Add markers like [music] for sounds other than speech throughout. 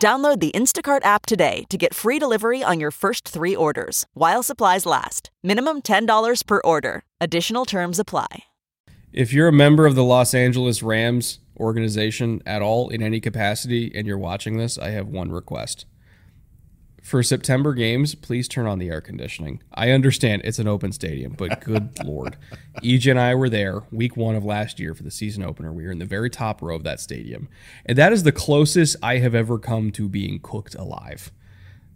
Download the Instacart app today to get free delivery on your first three orders while supplies last. Minimum $10 per order. Additional terms apply. If you're a member of the Los Angeles Rams organization at all in any capacity and you're watching this, I have one request. For September games, please turn on the air conditioning. I understand it's an open stadium, but [laughs] good lord. EJ and I were there week one of last year for the season opener. We were in the very top row of that stadium. And that is the closest I have ever come to being cooked alive.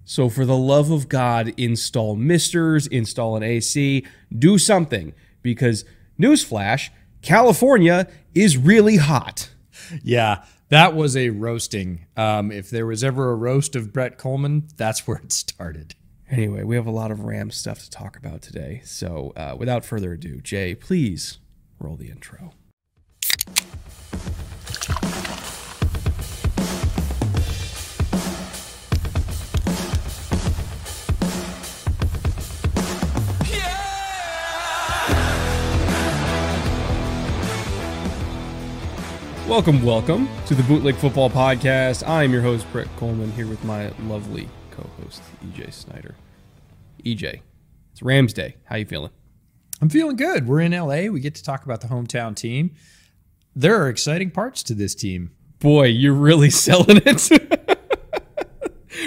So, for the love of God, install misters, install an AC, do something. Because, newsflash, California is really hot. Yeah, that was a roasting. Um, if there was ever a roast of Brett Kollmann, that's where it started. Anyway, we have a lot of Rams stuff to talk about today. So, uh, without further ado, Jay, please roll the intro. Welcome, welcome to the Bootleg Football Podcast. I'm your host, Brett Kollmann, here with my lovely co-host, EJ Snyder. EJ, it's Rams Day. How you feeling? I'm feeling good. We're in LA. We get to talk about the hometown team. There are exciting parts to this team. Boy, you're really [laughs] selling it.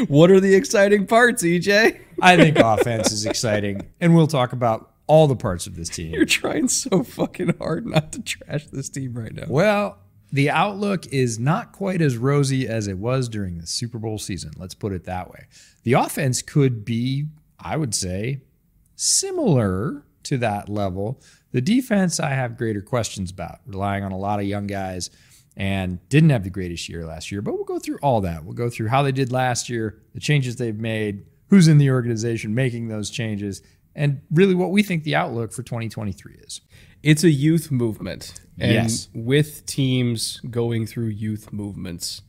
what are the exciting parts, EJ? I think offense is exciting, and we'll talk about all the parts of this team. You're trying so fucking hard not to trash this team right now. Well, the outlook is not quite as rosy as it was during the Super Bowl season. Let's put it that way. The offense could be, I would say, similar to that level. The defense, I have greater questions about, relying on a lot of young guys and didn't have the greatest year last year. But we'll go through all that. We'll go through how they did last year, the changes they've made, who's in the organization making those changes, and really what we think the outlook for 2023 is. It's a youth movement. And Yes. with teams going through youth movements,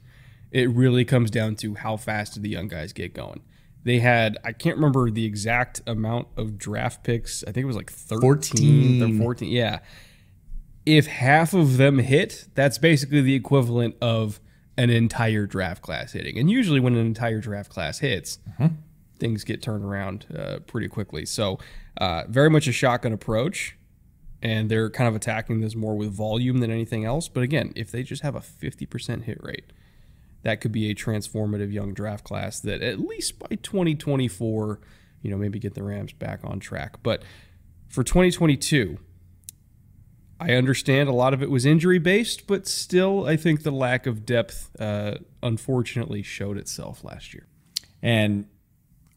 it really comes down to how fast do the young guys get going. They had, I can't remember the exact amount of draft picks. I think it was like 13 14. or 14. Yeah. If half of them hit, that's basically the equivalent of an entire draft class hitting. And usually, when an entire draft class hits, things get turned around uh, pretty quickly. So, uh, very much a shotgun approach and they're kind of attacking this more with volume than anything else. But again, if they just have a 50% hit rate, that could be a transformative young draft class that at least by 2024, you know, maybe get the Rams back on track. But for 2022, I understand a lot of it was injury based, but still, I think the lack of depth uh, unfortunately showed itself last year. And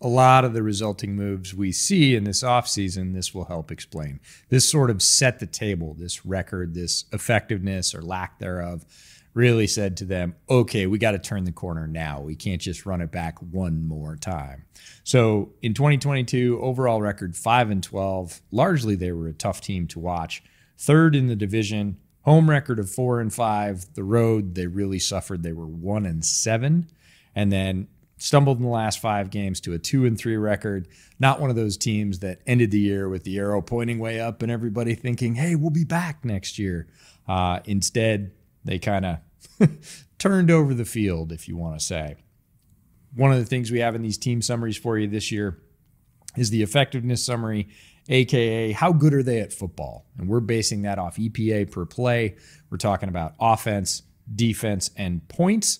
a lot of the resulting moves we see in this offseason, this will help explain. This sort of set the table, this record, this effectiveness or lack thereof really said to them, okay, we got to turn the corner now. We can't just run it back one more time. So in 2022, overall record 5 and 12. Largely, they were a tough team to watch. Third in the division, home record of 4 and 5. The road, they really suffered. They were 1 and 7. And then stumbled in the last five games to a two and three record. Not one of those teams that ended the year with the arrow pointing way up and everybody thinking, hey, we'll be back next year. Uh, instead, they kind of [laughs] turned over the field, if you want to say. One of the things we have in these team summaries for you this year is the effectiveness summary, aka how good are they at football? And we're basing that off EPA per play. We're talking about offense, defense, and points.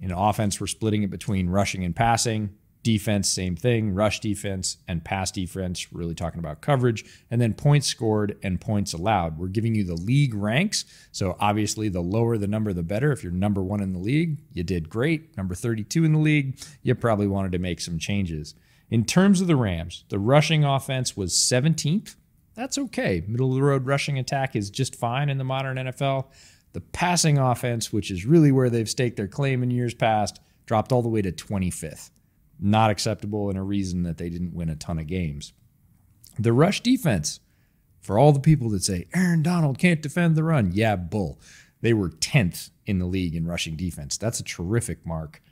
In offense, we're splitting it between rushing and passing. Defense, same thing. Rush defense and pass defense, really talking about coverage. And then points scored and points allowed. We're giving you the league ranks. So obviously, the lower the number, the better. If you're number one in the league, you did great. Number 32 in the league, you probably wanted to make some changes. In terms of the Rams, the rushing offense was 17th. That's okay. Middle of the road rushing attack is just fine in the modern NFL. The passing offense, which is really where they've staked their claim in years past, dropped all the way to 25th not acceptable and a reason that they didn't win a ton of games. The rush defense, for all the people that say Aaron Donald can't defend the run, yeah, bull. They were 10th in the league in rushing defense. That's a terrific mark.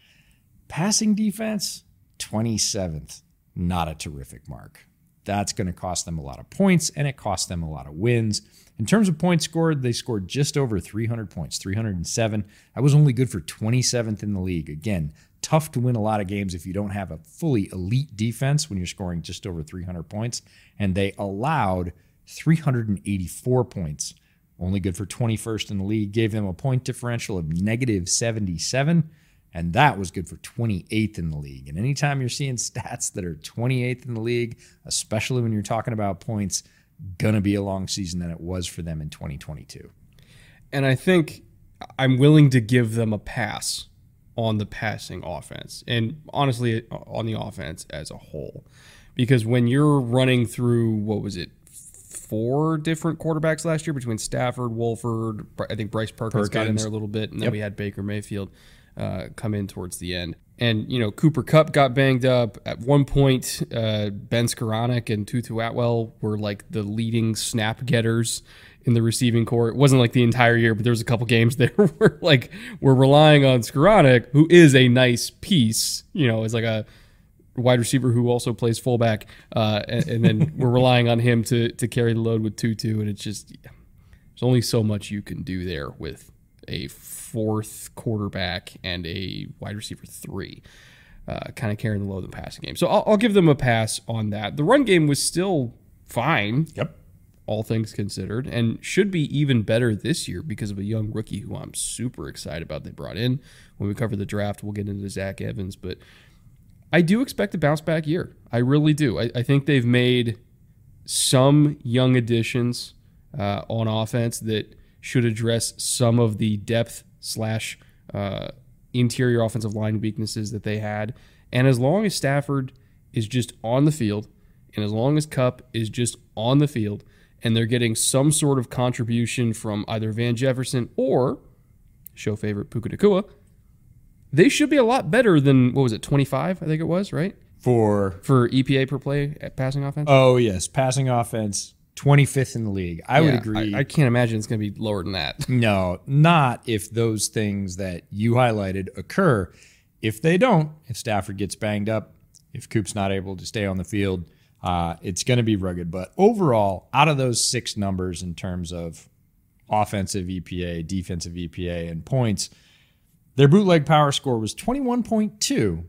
Passing defense, 27th. Not a terrific mark. That's going to cost them a lot of points and it cost them a lot of wins. In terms of points scored, they scored just over 300 points, 307. I was only good for 27th in the league. Again, tough to win a lot of games if you don't have a fully elite defense when you're scoring just over 300 points. And they allowed 384 points, only good for 21st in the league, gave them a point differential of negative 77. And that was good for 28th in the league. And anytime you're seeing [laughs] stats that are 28th in the league, especially when you're talking about points, gonna be a long season than it was for them in 2022. And I think I'm willing to give them a pass on the passing offense and honestly on the offense as a whole. Because when you're running through, what was it, four different quarterbacks last year between Stafford, Wolford, I think Bryce Perkins, Perkins. got in there a little bit, and then yep. we had Baker Mayfield uh, come in towards the end. And, you know, Cooper Kupp got banged up. At one point, uh, Ben Skowronek and Tutu Atwell were like the leading snap getters in the receiving corps. It wasn't like the entire year, but there was a couple games [laughs] there where like we're relying on Skowronek, who is a nice piece, you know, as like a wide receiver who also plays fullback, uh, and, and, then [laughs] we're relying on him to to carry the load with Tutu, and it's just there's only so much you can do there with a fourth quarterback and a wide receiver three. Uh, kind of carrying the load in the passing game. So I'll, I'll give them a pass on that. The run game was still fine. Yep all things considered, and should be even better this year because of a young rookie who I'm super excited about. They brought in when we cover the draft. We'll get into Zach Evans, but I do expect a bounce back year. I really do. I, I think they've made some young additions uh, on offense that should address some of the depth slash uh, interior offensive line weaknesses that they had. And as long as Stafford is just on the field, and as long as Kupp is just on the field, and they're getting some sort of contribution from either Van Jefferson or show favorite Puka Nacua, they should be a lot better than what was it, 25? I think it was, right? For for EPA per play at passing offense? Oh, yes, passing offense 25th in the league. I yeah, would agree. I, I, can't imagine it's going to be lower than that. [laughs] No, not if those things that you highlighted occur. If they don't, if Stafford gets banged up, if Coop's not able to stay on the field, uh, it's going to be rugged. But overall, out of those six numbers in terms of offensive EPA, defensive EPA, and points, their bootleg power score was 21.2,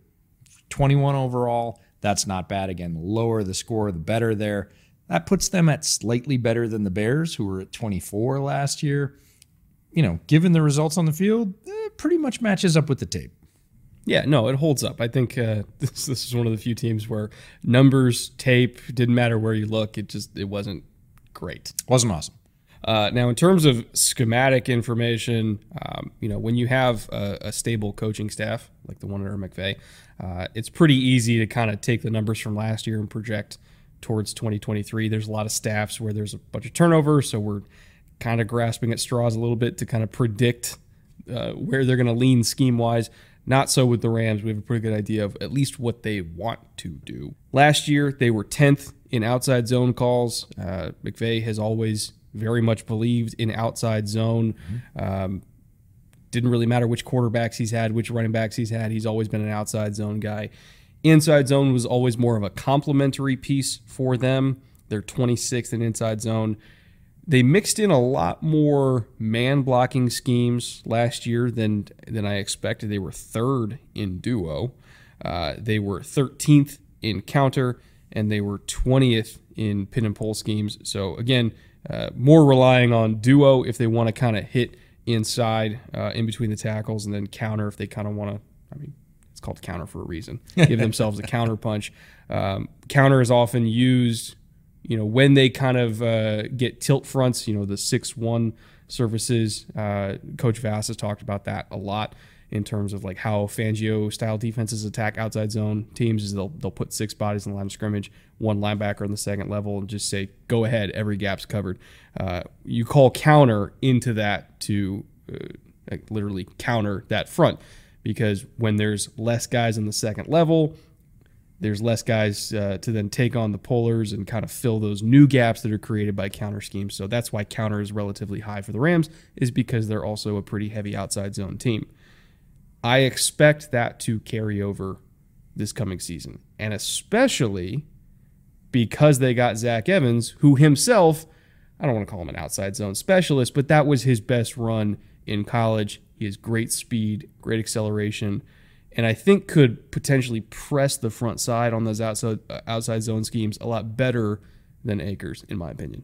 21 overall. That's not bad. Again, the lower the score, the better there. That puts them at slightly better than the Bears, who were at 24 last year. You know, given the results on the field, pretty much matches up with the tape. Yeah, no, it holds up. I think uh, [laughs] this this is one of the few teams where numbers, tape didn't matter where you look. It just it wasn't great. Wasn't awesome. Uh, now, in terms of schematic information, um, you know, when you have a, a, stable coaching staff like the one under McVay, uh, it's pretty easy to kind of take the numbers from last year and project towards 2023. There's a lot of staffs where there's a bunch of turnover, so we're kind of grasping at straws a little bit to kind of predict uh, where they're going to lean scheme wise. Not so with the Rams. We have a pretty good idea of at least what they want to do. Last year, they were 10th in outside zone calls. Uh, McVay has always very much believed in outside zone. Mm-hmm. Um, didn't really matter which quarterbacks he's had, which running backs he's had. He's always been an outside zone guy. Inside zone was always more of a complementary piece for them. They're 26th in inside zone. They mixed in a lot more man blocking schemes last year than than I expected. They were third in duo. Uh, they were 13th in counter, and they were 20th in pin and pull schemes. So again, uh, more relying on duo if they want to kind of hit inside uh, in between the tackles, and then counter if they kind of want to. I mean, called counter for a reason. [laughs] Give themselves a counter punch. Um, counter is often used, you know, when they kind of uh, get tilt fronts. You know, the six one surfaces. Uh, Coach Vass has talked about that a lot in terms of like how Fangio style defenses attack outside zone teams is they'll they'll put six bodies in the line of scrimmage, one linebacker on the second level, and just say go ahead, every gap's covered. Uh, you call counter into that to uh, like literally counter that front because when there's less guys in the second level, there's less guys uh, to then take on the pullers and kind of fill those new gaps that are created by counter schemes. So that's why counter is relatively high for the Rams, is because they're also a pretty heavy outside zone team. I expect that to carry over this coming season, and especially because they got Zach Evans, who himself, I don't want to call him an outside zone specialist, but that was his best run in college. He has great speed, great acceleration, and I think could potentially press the front side on those outside outside zone schemes a lot better than Akers, in my opinion.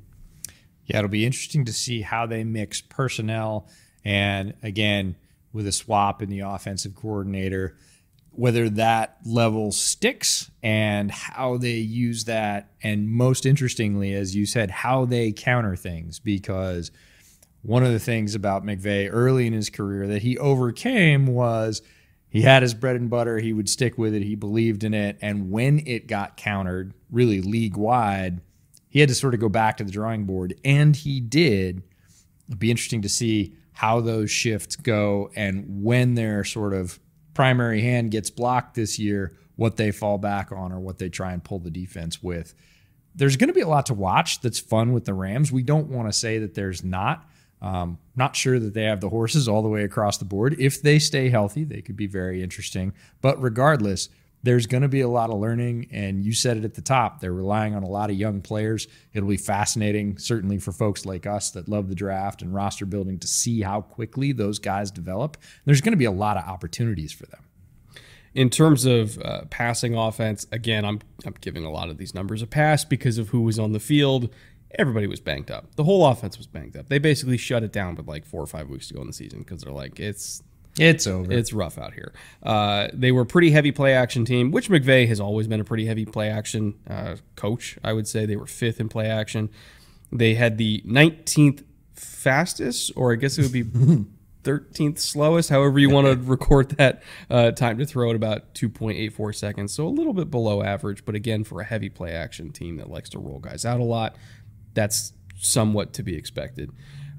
Yeah, it'll be interesting to see how they mix personnel and again with a swap in the offensive coordinator, whether that level sticks and how they use that, and most interestingly, as you said, how they counter things because one of the things about McVay early in his career that he overcame was he had his bread and butter. He would stick with it. He believed in it. And when it got countered, really league wide, he had to sort of go back to the drawing board. And he did. It'd be interesting to see how those shifts go and when their sort of primary hand gets blocked this year, what they fall back on or what they try and pull the defense with. There's going to be a lot to watch that's fun with the Rams. We don't want to say that there's not. Um, not sure that they have the horses all the way across the board. If they stay healthy, they could be very interesting. But regardless, there's going to be a lot of learning. And you said it at the top, they're relying on a lot of young players. It'll be fascinating, certainly for folks like us that love the draft and roster building, to see how quickly those guys develop. There's going to be a lot of opportunities for them. In terms of uh, passing offense, again, I'm, I'm giving a lot of these numbers a pass because of who was on the field everybody was banged up. The whole offense was banged up. They basically shut it down with like four or five weeks to go in the season because they're like, it's it's over. It's rough out here. Uh, they were a pretty heavy play action team, which McVay has always been a pretty heavy play action uh, coach. I would say they were fifth in play action. They had the 19th fastest, or I guess it would be [laughs] 13th slowest, however you want to [laughs] record that uh, time to throw at about 2.84 seconds. So a little bit below average, but again, for a heavy play action team that likes to roll guys out a lot, that's somewhat to be expected.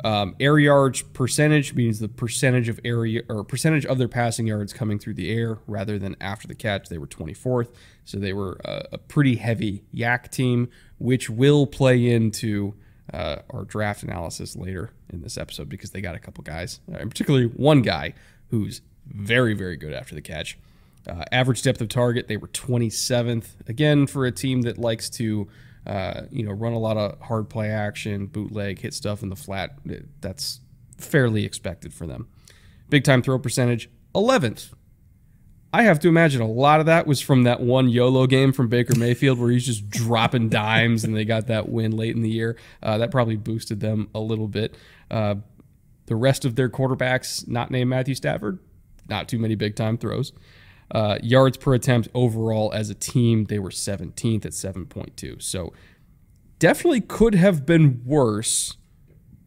Um, air yards percentage means the percentage of area or percentage of their passing yards coming through the air rather than after the catch. They were 24th, so they were a, a pretty heavy YAC team, which will play into uh, our draft analysis later in this episode because they got a couple guys, uh, and particularly one guy who's very, very good after the catch. Uh, average depth of target, they were 27th. Again, for a team that likes to uh, you know, run a lot of hard play action, bootleg, hit stuff in the flat. That's fairly expected for them. Big time throw percentage, 11th. I have to imagine a lot of that was from that one YOLO game from Baker Mayfield where he's just dropping dimes and they got that win late in the year. Uh, that probably boosted them a little bit. Uh, the rest of their quarterbacks, not named Matthew Stafford, not too many big time throws. Uh, yards per attempt overall as a team, they were 17th at 7.2. So definitely could have been worse,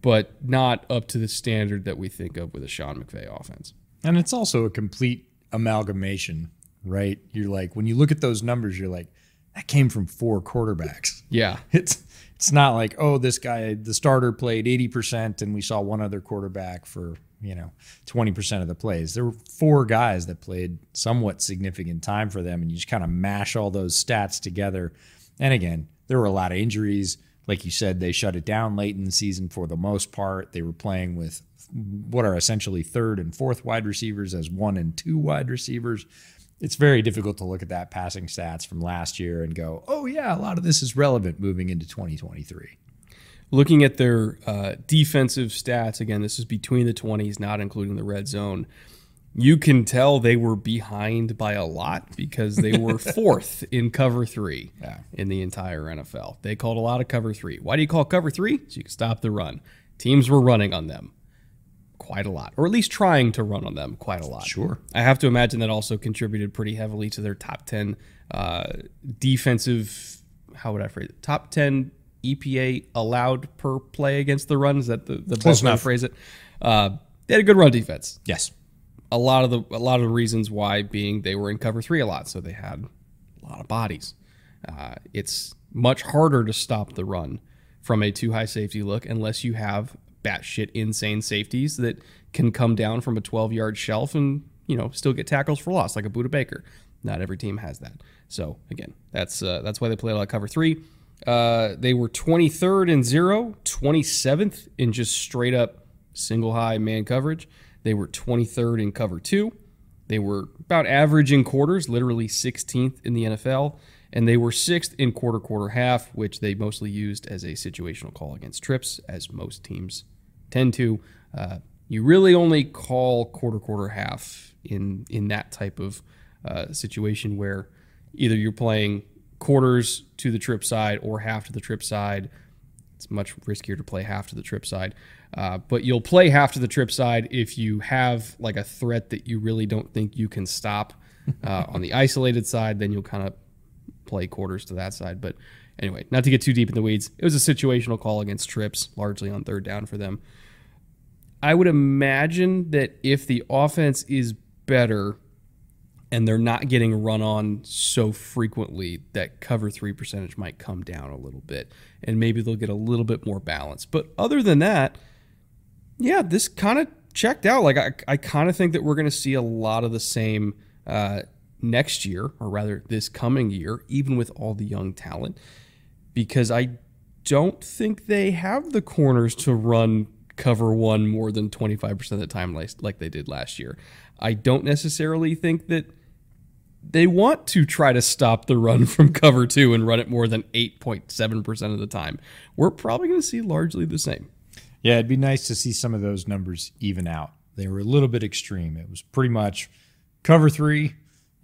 but not up to the standard that we think of with a Sean McVay offense. And it's also a complete amalgamation, right? You're like, when you look at those numbers, you're like, that came from four quarterbacks. Yeah. [laughs] It's it's not like, oh, this guy, the starter played 80% and we saw one other quarterback for you know 20% of the plays. There were four guys that played somewhat significant time for them and you just kind of mash all those stats together. And again there were a lot of injuries. Like you said they shut it down late in the season for the most part. They were playing with what are essentially third and fourth wide receivers as one and two wide receivers. It's very difficult to look at that passing stats from last year and go oh yeah a lot of this is relevant moving into 2023 Looking at their uh, defensive stats, again, this is between the 20s, not including the red zone. You can tell they were behind by a lot because they were [laughs] fourth in cover three yeah. in the entire NFL. They called a lot of cover three. Why do you call cover three? So you can stop the run. Teams were running on them. quite a lot, or at least trying to run on them quite a lot. Sure. I have to imagine that also contributed pretty heavily to their top 10 uh, defensive, how would I phrase it? Top 10 EPA allowed per play against the run. Is that the, the best way to phrase it? Uh, they had a good run defense. Yes. A lot of the a lot of the reasons why being they were in cover three a lot, so they had a lot of bodies. Uh, it's much harder to stop the run from a two high safety look unless you have batshit insane safeties that can come down from a 12 yard shelf and you know still get tackles for loss like a Budda Baker. Not every team has that. So again, that's uh, that's why they play a lot of cover three. Uh, they were 23rd in zero, 27th in just straight up single high man coverage. They were 23rd in cover two. They were about average in quarters, literally 16th in the NFL, and they were sixth in quarter quarter half, which they mostly used as a situational call against trips, as most teams tend to. Uh, you really only call quarter quarter half in in that type of uh, situation where either you're playing quarters to the trip side or half to the trip side. It's much riskier to play half to the trip side. Uh, but you'll play half to the trip side if you have like a threat that you really don't think you can stop uh, [laughs] on the isolated side. Then you'll kind of play quarters to that side. But anyway, not to get too deep in the weeds, it was a situational call against trips, largely on third down for them. I would imagine that if the offense is better and they're not getting run on so frequently, that cover three percentage might come down a little bit and maybe they'll get a little bit more balance. But other than that, yeah, this kind of checked out. Like, I, I kind of think that we're going to see a lot of the same uh, next year, or rather this coming year, even with all the young talent, because I don't think they have the corners to run cover one more than 25% of the time like, like they did last year. I don't necessarily think that they want to try to stop the run [laughs] from cover two and run it more than 8.7% of the time. We're probably going to see largely the same. Yeah, it'd be nice to see some of those numbers even out. They were a little bit extreme. It was pretty much cover three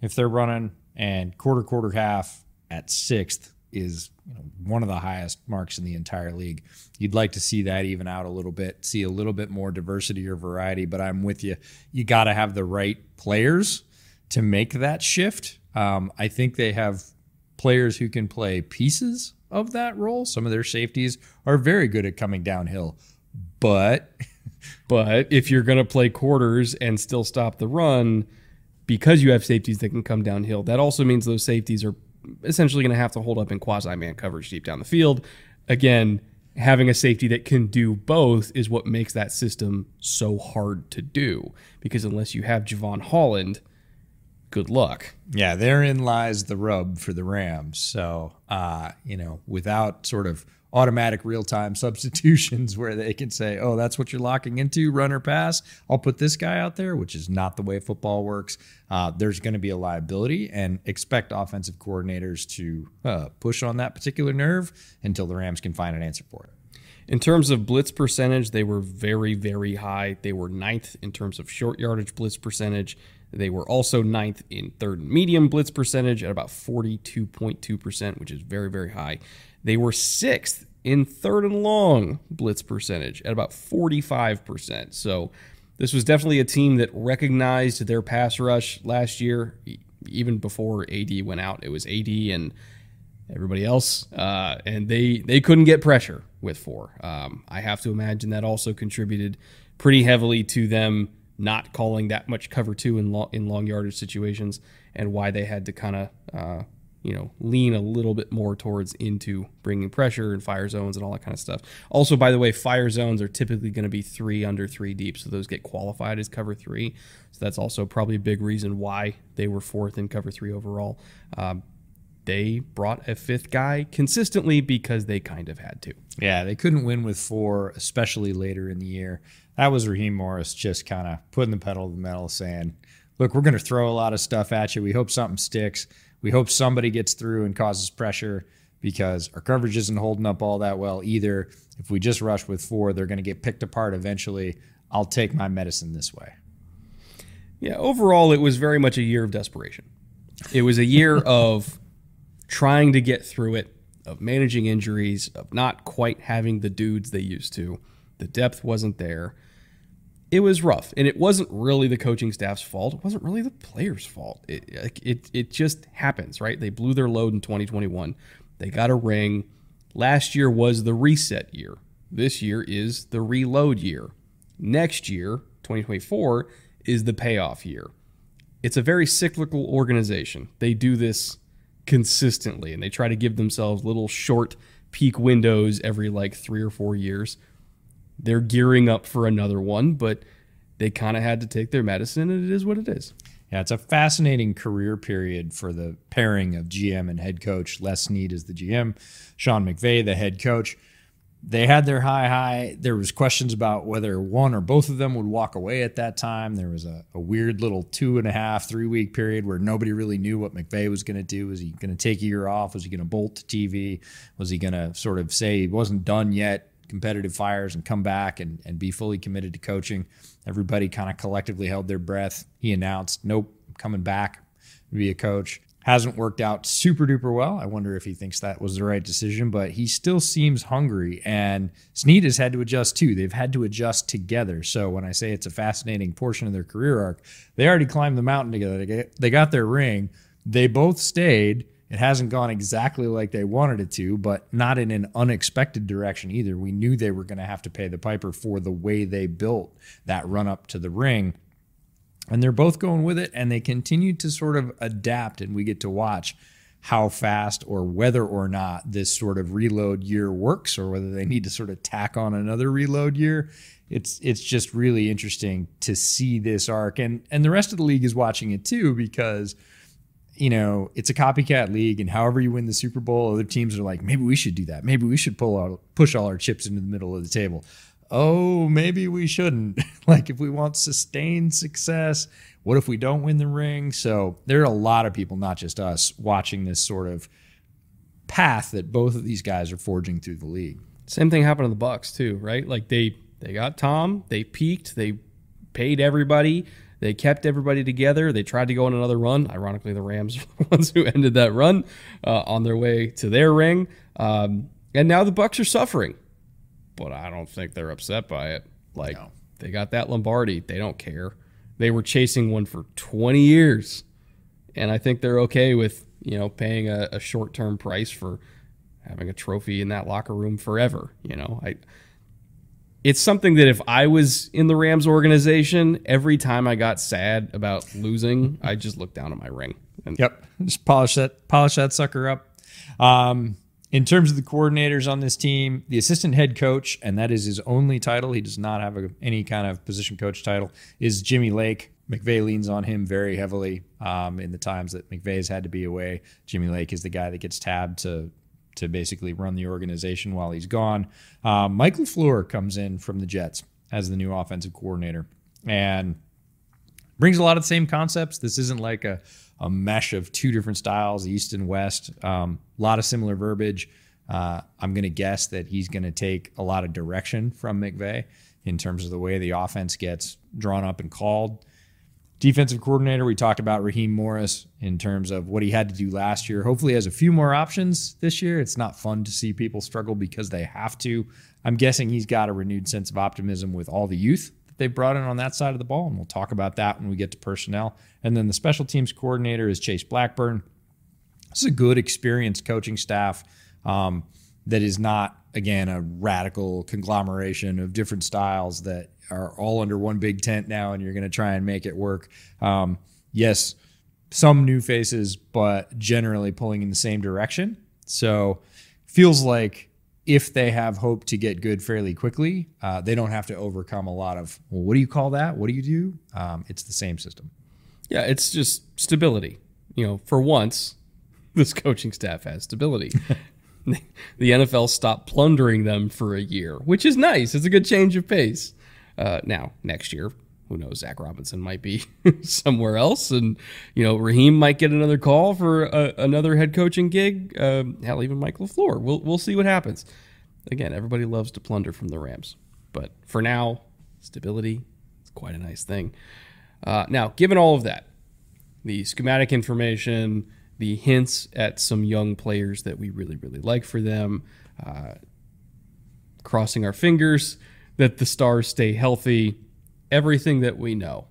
if they're running, and quarter, quarter, half at sixth is you know, one of the highest marks in the entire league. You'd like to see that even out a little bit, see a little bit more diversity or variety, but I'm with you. You got to have the right players to make that shift. Um, I think they have players who can play pieces of that role. Some of their safeties are very good at coming downhill, but [laughs] But if you're going to play quarters and still stop the run because you have safeties that can come downhill, that also means those safeties are essentially going to have to hold up in quasi man coverage deep down the field. Again, having a safety that can do both is what makes that system so hard to do because unless you have Jevon Holland, good luck. Yeah, therein lies the rub for the Rams. So, uh, you know, without sort of automatic real time [laughs] substitutions where they can say, oh, that's what you're locking into, run or pass, I'll put this guy out there, which is not the way football works. Uh, there's going to be a liability and expect offensive coordinators to uh, push on that particular nerve until the Rams can find an answer for it. In terms of blitz percentage, they were very, very high. They were ninth in terms of short yardage blitz percentage. They were also ninth in third and medium blitz percentage at about 42.2%, which is very, very high. They were sixth in third and long blitz percentage at about 45%. So this was definitely a team that recognized their pass rush last year, even before AD went out. It was AD and everybody else, uh, and they they couldn't get pressure with four. Um, I have to imagine that also contributed pretty heavily to them not calling that much cover two in long, in long yardage situations, and why they had to kind of uh, you know lean a little bit more towards into bringing pressure and fire zones and all that kind of stuff. Also, by the way, fire zones are typically going to be three under three deep, so those get qualified as cover three. So that's also probably a big reason why they were fourth in cover three overall. Um, they brought a fifth guy consistently because they kind of had to. Yeah, they couldn't win with four, especially later in the year. That was Raheem Morris just kind of putting the pedal to the metal, saying, Look, we're going to throw a lot of stuff at you. We hope something sticks. We hope somebody gets through and causes pressure because our coverage isn't holding up all that well either. If we just rush with four, they're going to get picked apart eventually. I'll take my medicine this way. Yeah, overall, it was very much a year of desperation. It was a year [laughs] of trying to get through it, of managing injuries, of not quite having the dudes they used to. The depth wasn't there. it was rough, and it wasn't really the coaching staff's fault. It wasn't really the players' fault. It it it just happens, right? They blew their load in 2021. They got a ring. Last year was the reset year. This year is the reload year. Next year, 2024, is the payoff year. It's a very cyclical organization. They do this consistently and they try to give themselves little short peak windows every like three or four years. They're gearing up for another one, but they kind of had to take their medicine and it is what it is. Yeah, it's a fascinating career period for the pairing of GM and head coach. Les Snead is the GM, Sean McVay, the head coach they had their high high. There was questions about whether one or both of them would walk away at that time. There was a, a weird little two and a half, three week period where nobody really knew what McVay was going to do. Was he going to take a year off? Was he going to bolt to TV? Was he going to sort of say he wasn't done yet, competitive fires, and come back and, and be fully committed to coaching? Everybody kind of collectively held their breath. He announced, nope, I'm coming back to be a coach hasn't worked out super duper well. I wonder if he thinks that was the right decision, but he still seems hungry. And Snead has had to adjust too. They've had to adjust together. So when I say it's a fascinating portion of their career arc, they already climbed the mountain together. They got their ring. They both stayed. It hasn't gone exactly like they wanted it to, but not in an unexpected direction either. We knew they were going to have to pay the piper for the way they built that run up to the ring and they're both going with it and they continue to sort of adapt and we get to watch how fast or whether or not this sort of reload year works or whether they need to sort of tack on another reload year. It's it's just really interesting to see this arc and and the rest of the league is watching it too because you know it's a copycat league and however you win the super bowl other teams are like maybe we should do that. Maybe we should pull out push all our chips into the middle of the table oh, maybe we shouldn't. [laughs] like, if we want sustained success, what if we don't win the ring? So, there are a lot of people, not just us, watching this sort of path that both of these guys are forging through the league. Same thing happened to the Bucks too, right? Like they they got Tom, they peaked, they paid everybody, they kept everybody together. They tried to go on another run. Ironically, the Rams [laughs] are the ones who ended that run uh, on their way to their ring. Um, and now the Bucks are suffering but I don't think they're upset by it. Like no. they got that Lombardi, they don't care. They were chasing one for 20 years, and I think they're okay with you know paying a, a short term price for having a trophy in that locker room forever. You know, I. It's something that if I was in the Rams organization, every time I got sad about losing, I just looked down at my ring. And yep, just polish that polish that sucker up. Um, in terms of the coordinators on this team, the assistant head coach, and that is his only title, he does not have a, any kind of position coach title, is Jimmy Lake. McVay leans on him very heavily um, in the times that McVay's had to be away. Jimmy Lake is the guy that gets tabbed to to basically run the organization while he's gone. Um, Mike comes in from the Jets as the new offensive coordinator and brings a lot of the same concepts. This isn't like a a mesh of two different styles, east and west. A um, lot of similar verbiage. Uh, I'm going to guess that he's going to take a lot of direction from McVay in terms of the way the offense gets drawn up and called. Defensive coordinator, we talked about Raheem Morris in terms of what he had to do last year. Hopefully, has a few more options this year. It's not fun to see people struggle because they have to. I'm guessing he's got a renewed sense of optimism with all the youth they brought in on that side of the ball, and we'll talk about that when we get to personnel. And then the special teams coordinator is Chase Blackburn. This is a good, experienced coaching staff um, that is not, again, a radical conglomeration of different styles that are all under one big tent now, and you're going to try and make it work. Um, yes, some new faces, but generally pulling in the same direction. So feels like if they have hope to get good fairly quickly, uh, they don't have to overcome a lot of, well, what do you call that? What do you do? Um, it's the same system. Yeah, it's just stability. You know, for once, [laughs] this coaching staff has stability. [laughs] the NFL stopped plundering them for a year, which is nice. It's a good change of pace. Uh, now, next year, who knows? Zac Robinson might be [laughs] somewhere else, and you know Raheem might get another call for a, another head coaching gig. Um, hell, even Mike LaFleur. We'll we'll see what happens. Again, everybody loves to plunder from the Rams, but for now, stability is quite a nice thing. Uh, now, given all of that, the schematic information, the hints at some young players that we really really like for them, uh, crossing our fingers that the stars stay healthy everything that we know,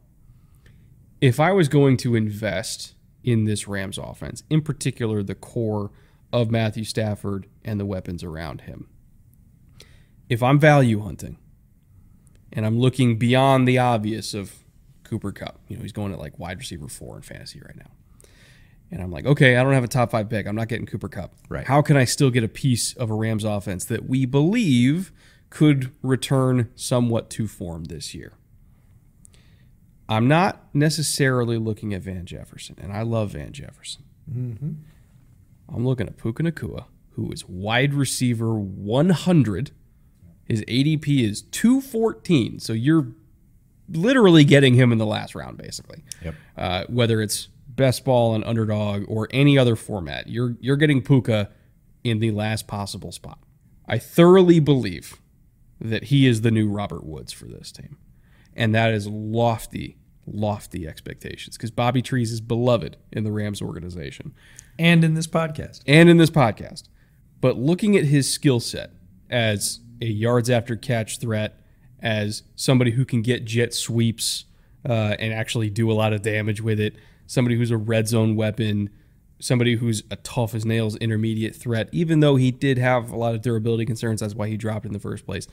if I was going to invest in this Rams offense, in particular the core of Matthew Stafford and the weapons around him, if I'm value hunting and I'm looking beyond the obvious of Cooper Kupp, you know, he's going at like wide receiver four in fantasy right now. And I'm like, okay, I don't have a top five pick. I'm not getting Cooper Kupp. Right. How can I still get a piece of a Rams offense that we believe could return somewhat to form this year? I'm not necessarily looking at Van Jefferson, and I love Van Jefferson. I'm looking at Puka Nacua, who is wide receiver 100. His ADP is 214. So you're literally getting him in the last round, basically. Yep. Uh, whether it's best ball and underdog or any other format, you're you're getting Puka in the last possible spot. I thoroughly believe that he is the new Robert Woods for this team, and that is lofty, lofty expectations because Bobby Trees is beloved in the Rams organization And in this podcast. and in this podcast. But looking at his skill set as a yards after catch threat, as somebody who can get jet sweeps uh, and actually do a lot of damage with it, somebody who's a red zone weapon, somebody who's a tough as nails intermediate threat, even though he did have a lot of durability concerns, that's why he dropped in the first place.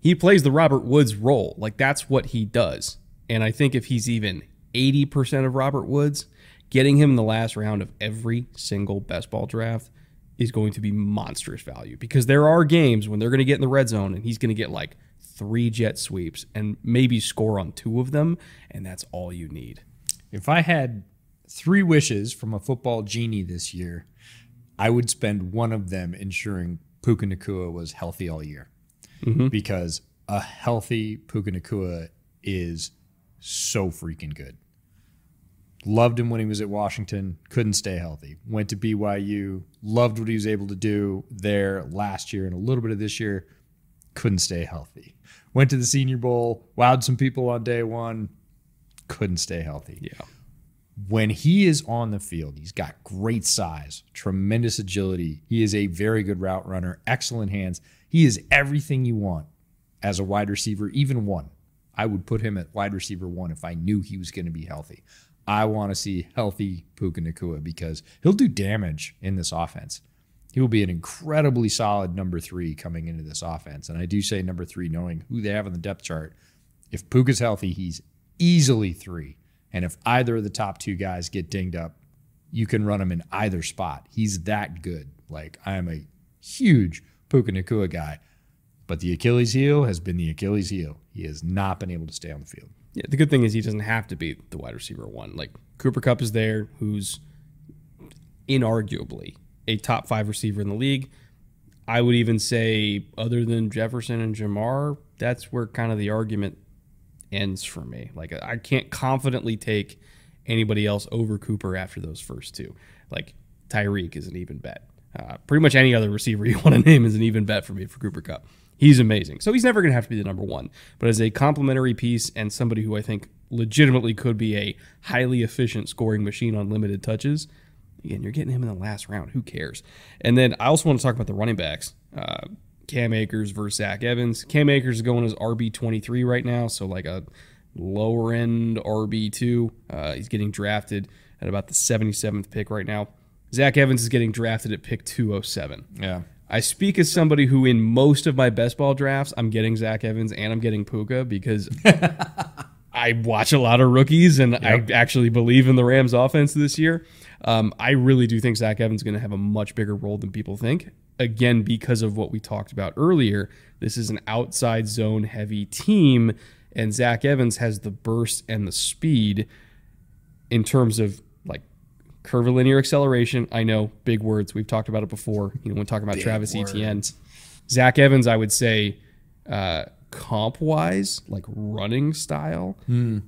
He plays the Robert Woods role. Like that's what he does. And I think if he's even 80% of Robert Woods, getting him in the last round of every single best ball draft is going to be monstrous value because there are games when they're going to get in the red zone and he's going to get like three jet sweeps and maybe score on two of them. And that's all you need. If I had three wishes from a football genie this year, I would spend one of them ensuring Puka Nacua was healthy all year. Mm-hmm. Because a healthy Puka Nacua is so freaking good. Loved him when he was at Washington, couldn't stay healthy. Went to BYU, loved what he was able to do there last year and a little bit of this year, couldn't stay healthy. Went to the Senior Bowl, wowed some people on day one, couldn't stay healthy Yeah. when he is on the field, he's got great size, tremendous agility. He is a very good route runner, excellent hands. He is everything you want as a wide receiver, even one. I would put him at wide receiver one if I knew he was going to be healthy. I want to see healthy Puka Nacua because he'll do damage in this offense. He will be an incredibly solid number three coming into this offense. And I do say number three, knowing who they have on the depth chart. If Puka's healthy, he's easily three. And if either of the top two guys get dinged up, you can run him in either spot. He's that good. Like I am a huge Puka Nacua guy, but the Achilles heel has been the Achilles heel. He has not been able to stay on the field. Yeah, the good thing is he doesn't have to be the wide receiver one. Like Cooper Kupp is there, who's inarguably a top five receiver in the league. I would even say, other than Jefferson and Ja'Marr, that's where kind of the argument ends for me. Like I can't confidently take anybody else over Cooper after those first two. Like Tyreek is an even bet. Uh, pretty much any other receiver [laughs] you want to name is an even bet for me for Cooper Kupp. He's amazing. So he's never going to have to be the number one. But as a complementary piece and somebody who I think legitimately could be a highly efficient scoring machine on limited touches, again, you're getting him in the last round. Who cares? And then I also want to talk about the running backs. Uh, Cam Akers versus Zach Evans. Cam Akers is going as RB twenty three right now, so like a lower end RB two. Uh, he's getting drafted at about the seventy seventh pick right now. Zach Evans is getting drafted at pick two oh seven. Yeah. I speak as somebody who, in most of my best ball drafts, I'm getting Zach Evans and I'm getting Puka because [laughs] I watch a lot of rookies and I actually believe in the Rams offense this year. Um, I really do think Zach Evans is going to have a much bigger role than people think. Again, because of what we talked about earlier, this is an outside zone heavy team, and Zach Evans has the burst and the speed in terms of curvilinear acceleration. I know big words. We've talked about it before. You know, when talking about Travis Etienne, Zach Evans, I would say, uh, comp wise, like running style,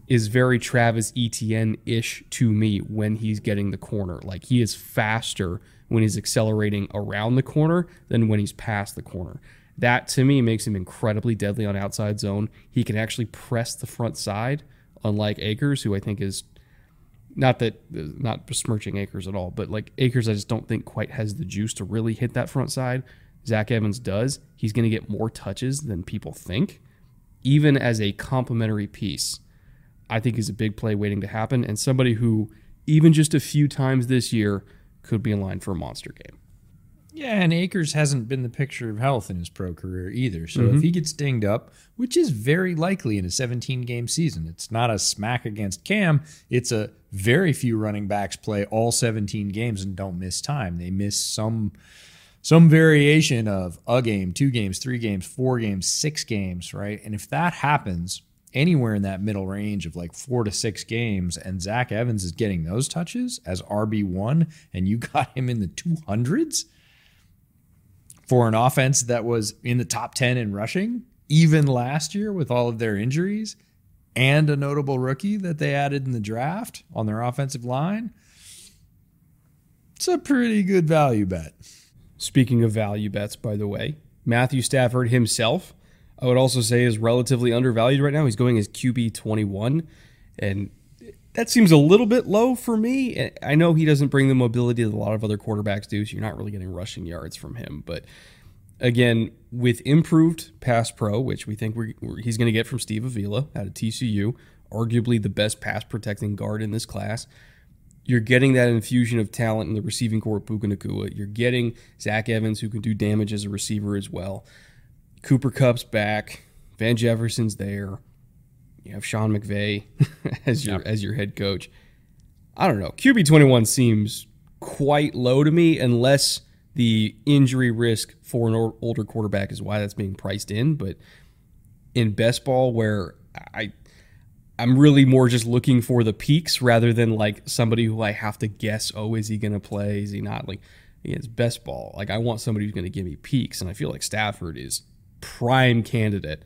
is very Travis Etienne ish to me when he's getting the corner. Like he is faster when he's accelerating around the corner than when he's past the corner. That to me makes him incredibly deadly on outside zone. He can actually press the front side, unlike Akers, who I think is not that uh, not besmirching Akers at all, but like Akers, I just don't think quite has the juice to really hit that front side. Zach Evans does. He's going to get more touches than people think, even as a complementary piece, I think is a big play waiting to happen, and somebody who, even just a few times this year, could be in line for a monster game. Yeah, and Akers hasn't been the picture of health in his pro career either. So mm-hmm. if he gets dinged up, which is very likely in a 17 game season, it's not a smack against Cam. It's a very few running backs play all 17 games and don't miss time. They miss some some variation of a game, two games, three games, four games, six games, right? And if that happens anywhere in that middle range of like four to six games, and Zach Evans is getting those touches as RB1, and you [laughs] got him in the 200s for an offense that was in the top 10 in rushing, even last year with all of their injuries and a notable rookie that they added in the draft on their offensive line. It's a pretty good value bet. Speaking of value bets, by the way, Matthew Stafford himself, I would also say, is relatively undervalued right now. He's going as QB 21. And that seems a little bit low for me. Eh, I know he doesn't bring the mobility that a lot of other quarterbacks do, so you're not really getting rushing yards from him. But again, with improved pass pro, which we think we're, he's going to get from Steve Avila out of TCU, arguably the best pass protecting guard in this class, you're getting that infusion of talent in the receiving corps of Puka Nacua. You're getting Zach Evans, who can do damage as a receiver as well. Cooper Kupp's back. Van Jefferson's there. You have Sean McVay [laughs] as your yep. as your head coach. I don't know. QB twenty one seems quite low to me, unless the injury risk for an older quarterback is why that's being priced in. But in best ball, where I I'm really more just looking for the peaks rather than like somebody who I have to guess. Oh, is he going to play? Is he not? Like it's best ball. Like I want somebody who's going to give me peaks, and I feel like Stafford is prime candidate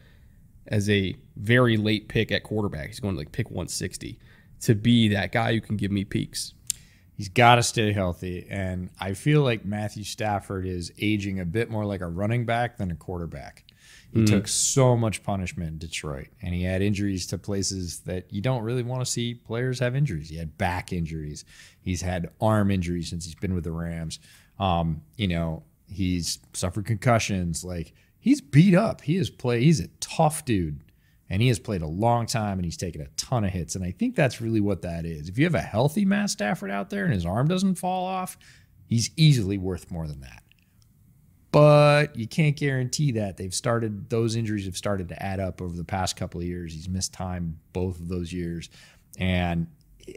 as a very late pick at quarterback. He's going to like pick 160 to be that guy who can give me peaks. He's got to stay healthy. And I feel like Matthew Stafford is aging a bit more like a running back than a quarterback. He mm. took so much punishment in Detroit, and he had injuries to places that you don't really want to see players have injuries. He had back injuries, he's had arm injuries since he's been with the Rams. Um, you know, he's suffered concussions. Like he's beat up. He has played. He's a tough dude, and he has played a long time, and he's taken a ton of hits. And I think that's really what that is. If you have a healthy Matt Stafford out there and his arm doesn't fall off, he's easily worth more than that. But you can't guarantee that. They've started; those injuries have started to add up over the past couple of years. He's missed time both of those years, and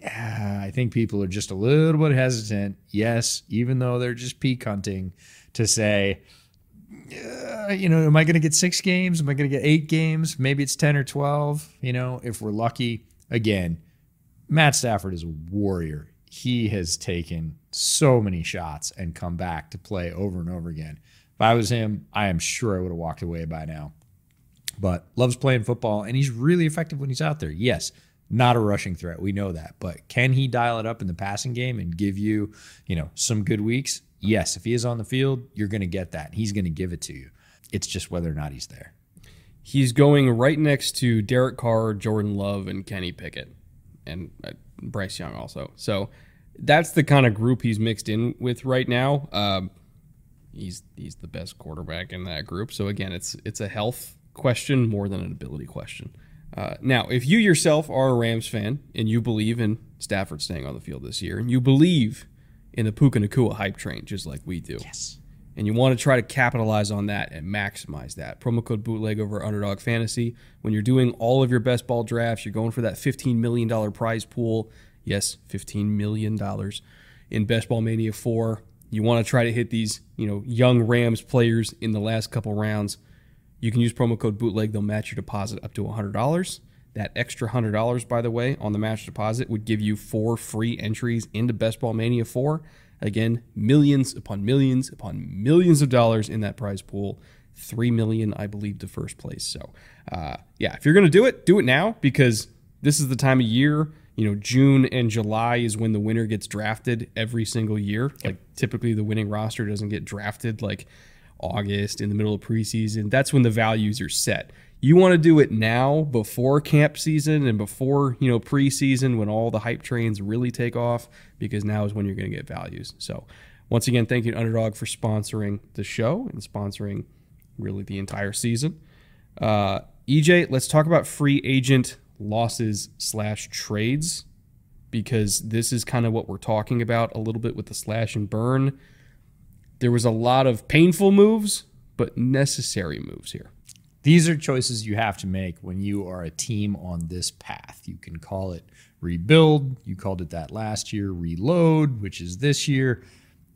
I think people are just a little bit hesitant. Yes, even though they're just peak hunting, to say uh, you know, am I going to get six games? Am I going to get eight games? Maybe it's 10 or 12, you know, if we're lucky. Again, Matt Stafford is a warrior. He has taken so many shots and come back to play over and over again. If I was him, I am sure I would have walked away by now. But loves playing football, and he's really effective when he's out there. Yes, not a rushing threat. We know that. But can he dial it up in the passing game and give you, you know, some good weeks? Yes, if he is on the field, you're going to get that. He's going to give it to you. It's just whether or not he's there. He's going right next to Derek Carr, Jordan Love, and Kenny Pickett, and uh, Bryce Young also. So that's the kind of group he's mixed in with right now. Um, he's he's the best quarterback in that group. So again, it's it's a health question more than an ability question. Uh, now, if you yourself are a Rams fan and you believe in Stafford staying on the field this year, and you believe in the Puka Nacua hype train, just like we do. Yes. And you want to try to capitalize on that and maximize that. Promo code bootleg over Underdog Fantasy. When you're doing all of your best ball drafts, you're going for that $15 million prize pool. Yes, $15 million in Best Ball Mania 4. You want to try to hit these, you know, young Rams players in the last couple rounds. You can use promo code bootleg. They'll match your deposit up to $100. That extra hundred dollars, by the way, on the match deposit would give you four free entries into Best Ball Mania 4. Again, millions upon millions upon millions of dollars in that prize pool. Three million, I believe, to first place. So, uh, yeah, if you're going to do it, do it now because this is the time of year. You know, June and July is when the winner gets drafted every single year. Yep. Like typically, the winning roster doesn't get drafted like August in the middle of preseason. That's when the values are set you want to do it now before camp season and before you know preseason when all the hype trains really take off because now is when you're going to get values so once again thank you to underdog for sponsoring the show and sponsoring really the entire season uh, EJ, let's talk about free agent losses slash trades because this is kind of what we're talking about a little bit with the slash and burn. There was a lot of painful moves, but necessary moves here. These are choices you have to make when you are a team on this path. You can call it rebuild. You called it that last year, reload, which is this year.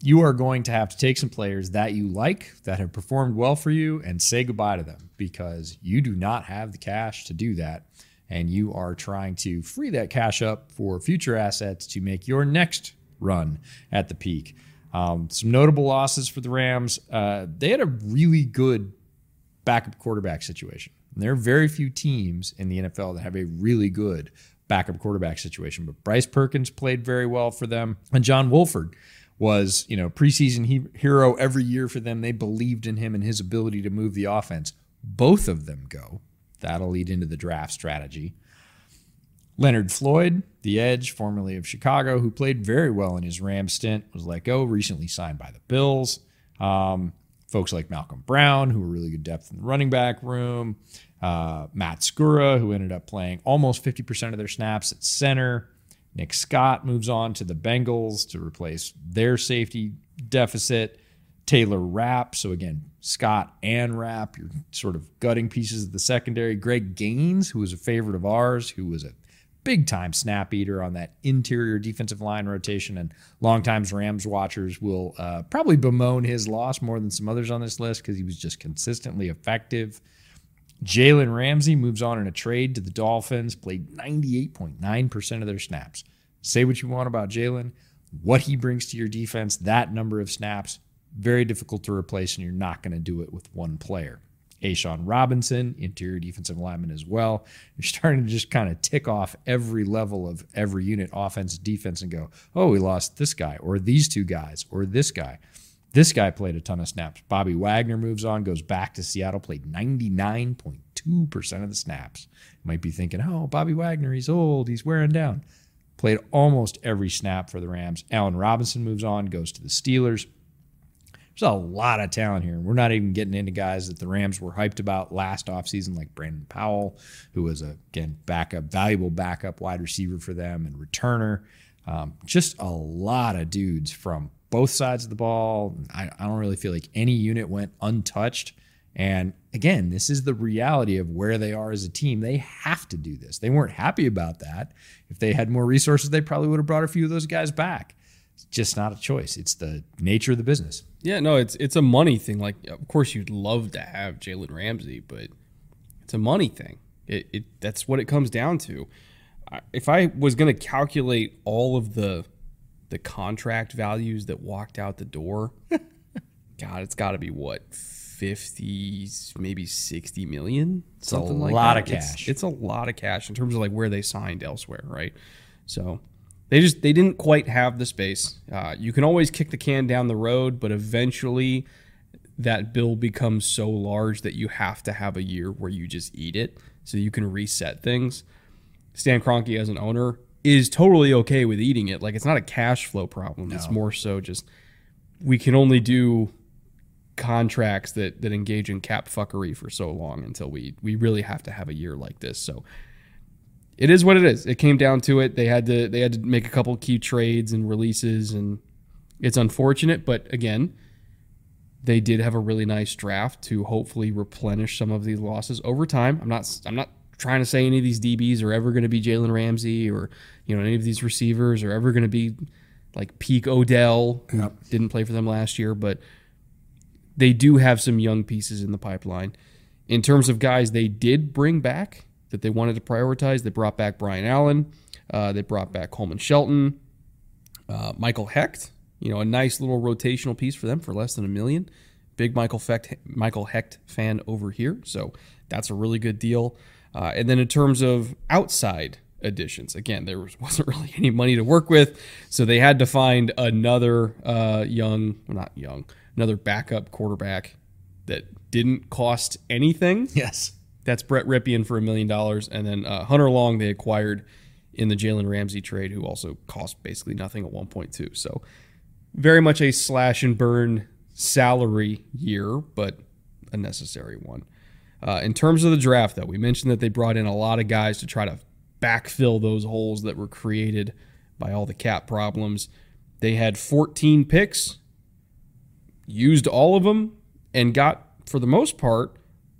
You are going to have to take some players that you like, that have performed well for you, and say goodbye to them because you do not have the cash to do that. And you are trying to free that cash up for future assets to make your next run at the peak. Um, some notable losses for the Rams. Uh, they had a really good backup quarterback situation. And there are very few teams in the NFL that have a really good backup quarterback situation. But Bryce Perkins played very well for them, and John Wolford was, you know, preseason he- hero every year for them. They believed in him and his ability to move the offense. Both of them go. That'll lead into the draft strategy. Leonard Floyd, the edge, formerly of Chicago, who played very well in his Rams stint, was let go, recently signed by the Bills. Um, folks like Malcolm Brown, who were really good depth in the running back room. Uh, Matt Skura, who ended up playing almost 50% of their snaps at center. Nick Scott moves on to the Bengals to replace their safety deficit. Taylor Rapp. So again, Scott and Rapp, you're sort of gutting pieces of the secondary. Greg Gaines, who was a favorite of ours, who was a big time snap eater on that interior defensive line rotation. And longtime Rams watchers will uh, probably bemoan his loss more than some others on this list because he was just consistently effective. Jalen Ramsey moves on in a trade to the Dolphins, played 98.9% of their snaps. Say what you want about Jalen, what he brings to your defense, that number of snaps, very difficult to replace, and you're not going to do it with one player. A'Shawn Robinson, interior defensive lineman as well. You're starting to just kind of tick off every level of every unit, offense, defense, and go, oh, we lost this guy, or these two guys, or this guy. This guy played a ton of snaps. Bobby Wagner moves on, goes back to Seattle, played 99.2% of the snaps. You might be thinking, oh, Bobby Wagner, he's old, he's wearing down. Played almost every snap for the Rams. Allen Robinson moves on, goes to the Steelers. There's a lot of talent here. We're not even getting into guys that the Rams were hyped about last offseason, like Brandon Powell, who was, a, again, backup, valuable backup wide receiver for them and returner. Um, just a lot of dudes from both sides of the ball. I, I don't really feel like any unit went untouched. And again, this is the reality of where they are as a team. They have to do this. They weren't happy about that. If they had more resources, they probably would have brought a few of those guys back. It's just not a choice. It's the nature of the business. Yeah, no, it's it's a money thing. Like, of course, you'd love to have Jalen Ramsey, but it's a money thing. It, it that's what it comes down to. If I was going to calculate all of the the contract values that walked out the door, [laughs] God, it's got to be what fifty, maybe sixty million, something like that. A lot of cash. It's, it's a lot of cash in terms of like where they signed elsewhere, right? So they just they didn't quite have the space. Uh, you can always kick the can down the road, but eventually that bill becomes so large that you have to have a year where you just eat it so you can reset things. Stan Kroenke as an owner is totally okay with eating it. Like it's not a cash flow problem. No. It's more so just we can only do contracts that that engage in cap fuckery for so long until we we really have to have a year like this. So it is what it is. It came down to it. They had to they had to make a couple key trades and releases, and it's unfortunate. But again, they did have a really nice draft to hopefully replenish some of these losses over time. I'm not I'm not trying to say any of these DBs are ever going to be Jalen Ramsey or you know any of these receivers are ever going to be like peak Odell, yep. didn't play for them last year, but they do have some young pieces in the pipeline. In terms of guys they did bring back, that they wanted to prioritize. They brought back Brian Allen. Uh, they brought back Coleman Shelton, uh, Michael Hoecht. You know, a nice little rotational piece for them for less than a million. Big Michael Hoecht, Michael Hoecht fan over here, so that's a really good deal. Uh, and then in terms of outside additions, again, there was, [laughs] wasn't really any money to work with, so they had to find another uh, young, well, not young, another backup quarterback that didn't cost anything. Yes that's Brett Rypien for a million dollars, and then uh, Hunter Long they acquired in the Jalen Ramsey trade, who also cost basically nothing at 1.2. So very much a slash and burn salary year, but a necessary one. Uh, in terms of the draft, though, we mentioned that they brought in a lot of guys to try to backfill those holes that were created by all the cap problems. They had 14 picks, used all of them, and got, for the most part,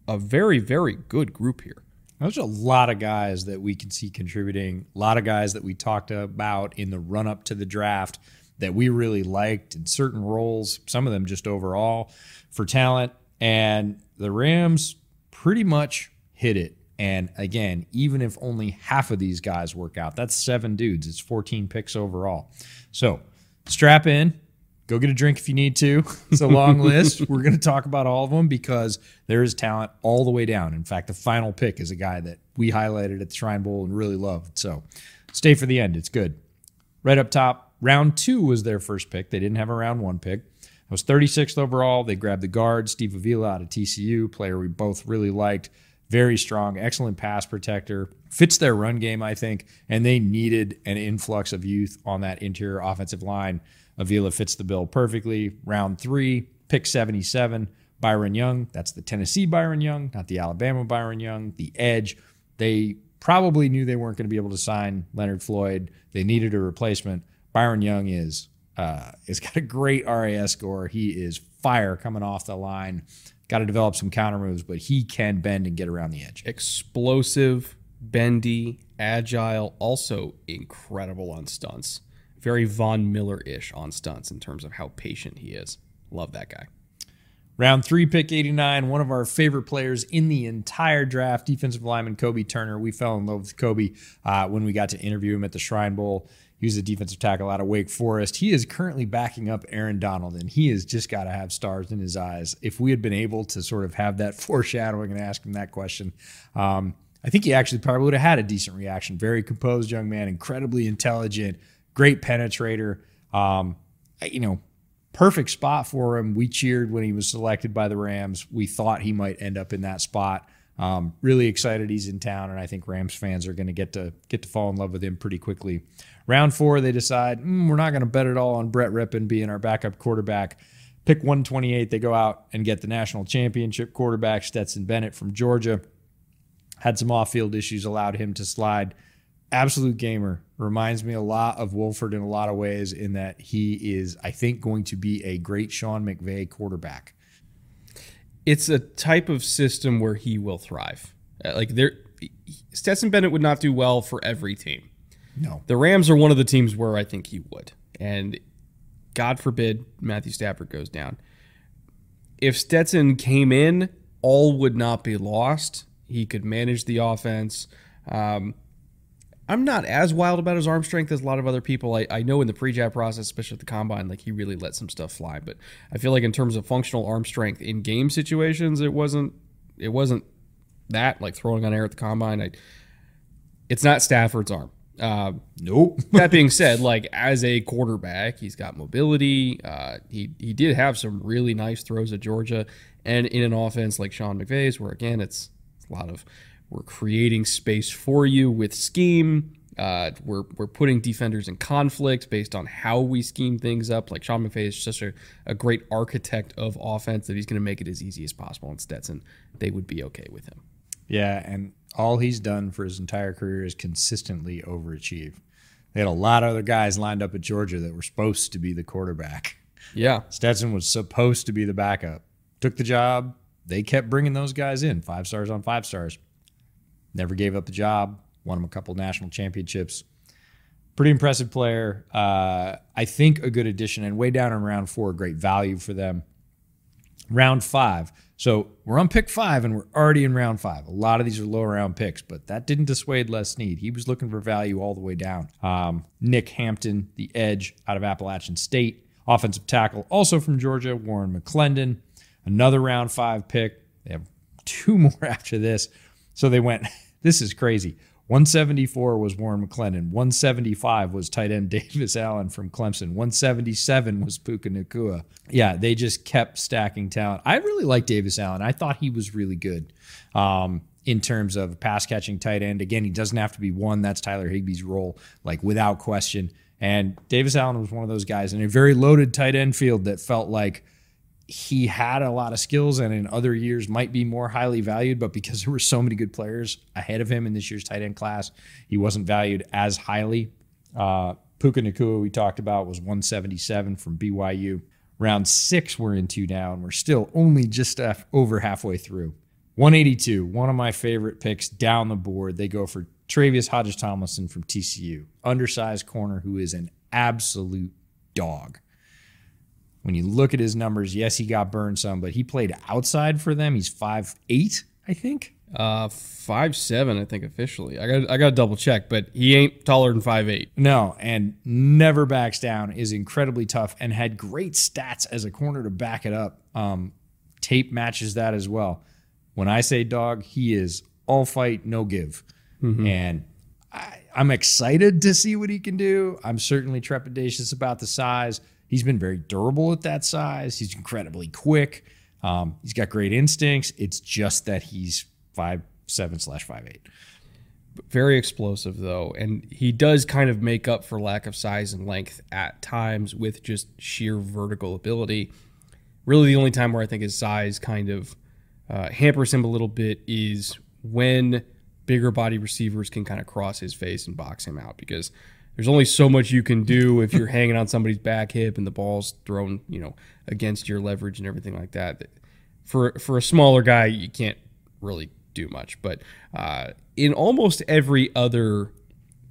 a very, very good group here. There's a lot of guys that we can see contributing, a lot of guys that we talked about in the run up to the draft that we really liked in certain roles, some of them just overall for talent. And the Rams pretty much hit it. And again, even if only half of these guys work out, that's seven dudes. It's 14 picks overall. So strap in, go get a drink if you need to. [laughs] It's a long [laughs] list. We're going to talk about all of them because there is talent all the way down. In fact, the final pick is a guy that we highlighted at the Shrine Bowl and really loved. So stay for the end. It's good. Right up top, round two was their first pick. They didn't have a round one pick. It was 36th overall. They grabbed the guard, Steve Avila out of TCU, player we both really liked. Very strong, excellent pass protector. Fits their run game, I think, and they needed an influx of youth on that interior offensive line. Avila fits the bill perfectly. Round three, pick 77, Byron Young. That's the Tennessee Byron Young, not the Alabama Byron Young. The edge. They probably knew they weren't going to be able to sign Leonard Floyd. They needed a replacement. Byron Young is uh, has got a great RAS score. He is fire coming off the line. Got to develop some counter moves, but he can bend and get around the edge. Explosive, bendy, agile, also incredible on stunts. Very Von Miller ish on stunts in terms of how patient he is. Love that guy. Round three, pick 89, one of our favorite players in the entire draft, defensive lineman Kobie Turner. We fell in love with Kobie uh, when we got to interview him at the Shrine Bowl. He was a defensive tackle out of Wake Forest. He is currently backing up Aaron Donald, and he has just got to have stars in his eyes. If we had been able to sort of have that [laughs] foreshadowing and ask him that question, um, I think he actually probably would have had a decent reaction. Very composed young man, incredibly intelligent, great penetrator. Um, you know, perfect spot for him. We cheered when he was selected by the Rams. We thought he might end up in that spot. Um, really excited he's in town, and I think Rams fans are going to get to get to fall in love with him pretty quickly. Round four, they decide mm, we're not going to bet it all on Brett Rypien being our backup quarterback. Pick 128, they go out and get the national championship quarterback Stetson Bennett from Georgia. Had some off-field issues, allowed him to slide. Absolute gamer reminds me a lot of Wolford in a lot of ways in that he is, I think, going to be a great Sean McVay quarterback it's a type of system where he will thrive. Uh, like there, Stetson Bennett would not do well for every team. No, the Rams are one of the teams where I think he would, and God forbid Matthew Stafford goes down. If Stetson came in, all would not be lost. He could manage the offense. Um, I'm not as wild about his arm strength as a lot of other people. I, I know in the pre-jab process, especially at the combine, like he really let some stuff fly. But I feel like in terms of functional arm strength in game situations, it wasn't it wasn't that like throwing on air at the combine. I, it's not Stafford's arm. Uh, nope. [laughs] that being [laughs] said, like as a quarterback, he's got mobility. Uh, he he did have some really nice throws at Georgia, and in an offense like Sean McVay's, where again it's, it's a lot of we're creating space for you with scheme. Uh, we're, we're putting defenders in conflict based on how we scheme things up. Like Sean McVay is such a, a great architect of offense that he's going to make it as easy as possible. And Stetson, they would be okay with him. Yeah, and all he's done for his entire career is consistently overachieve. They had a lot of other guys lined up at Georgia that were supposed to be the quarterback. Yeah. Stetson was supposed to be the backup. Took the job. They kept bringing those guys in, five stars on five stars. Never gave up the job. Won him a couple national championships. Pretty impressive player. Uh, I think a good addition and way down in round four, great value for them. Round five. So we're on pick five and we're already in round five. A lot of these are low round picks, but that didn't dissuade Les Snead. He was looking for value all the way down. Um, Nick Hampton, the edge out of Appalachian State, offensive tackle, also from Georgia, Warren McClendon, another round five pick. They have two [laughs] more after this. So they went, [laughs] this is crazy. 174 was Warren McClendon. 175 was tight end [laughs] Davis Allen from Clemson. 177 was Puka Nacua. Yeah, they just kept stacking talent. I really like Davis Allen. I thought he was really good um, in terms of pass catching tight end. Again, he doesn't have to be one. That's Tyler Higbee's role, like without question. And Davis Allen was one of those guys in a very loaded tight end field that felt like he had a lot of skills and in other years might be more highly valued, but because there were so many good players ahead of him in this year's tight end class, he wasn't valued as highly. Uh, Puka Nacua, we talked about, was 177 from BYU. Round six, we're into now, and we're still only just over halfway through. 182, one of my favorite picks down the board. They go for Tre'Vius Hodges Tomlinson from TCU, undersized corner who is an absolute dog. When you look at his numbers, yes, he got burned some, but he played outside for them. He's five eight, I think. Uh, five seven, I think officially. I got I got to double check, but he ain't taller than five eight. No, and never backs down. Is incredibly tough and had great stats as a corner to back it up. Um, tape matches that as well. When I say dog, he is all fight, no give, mm-hmm. and I, I'm excited to see what he can do. I'm certainly trepidatious about the size He's been very durable at that size. He's incredibly quick. Um, he's got great instincts. It's just that he's five seven slash five eight. Very explosive though, and he does kind of make up for lack of size and length at times with just sheer vertical ability. Really, the only time where I think his size kind of uh, hampers him a little bit is when bigger body receivers can kind of cross his face and box him out because there's only so much you can do if you're hanging on somebody's back hip and the ball's thrown, you know, against your leverage and everything like that. For for a smaller guy, you can't really do much. But uh, in almost every other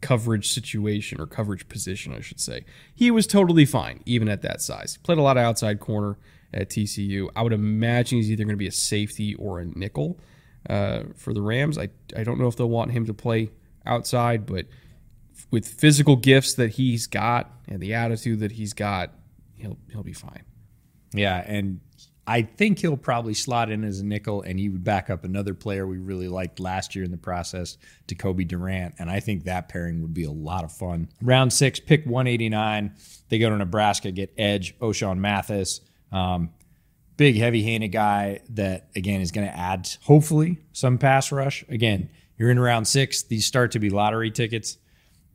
coverage situation or coverage position, I should say, he was totally fine, even at that size. He played a lot of outside corner at TCU. I would imagine he's either going to be a safety or a nickel uh, for the Rams. I, I don't know if they'll want him to play outside, but with physical gifts that he's got and the attitude that he's got, he'll he'll be fine. Yeah, and I think he'll probably slot in as a nickel, and he would back up another player we really liked last year in the process, to Cobie Durant, and I think that pairing would be a lot of fun. Round six, pick 189. They go to Nebraska, get edge, Ochaun Mathis. Um, big, heavy-handed guy that again is going to add hopefully some pass rush. Again, you're in round six; these start to be lottery tickets.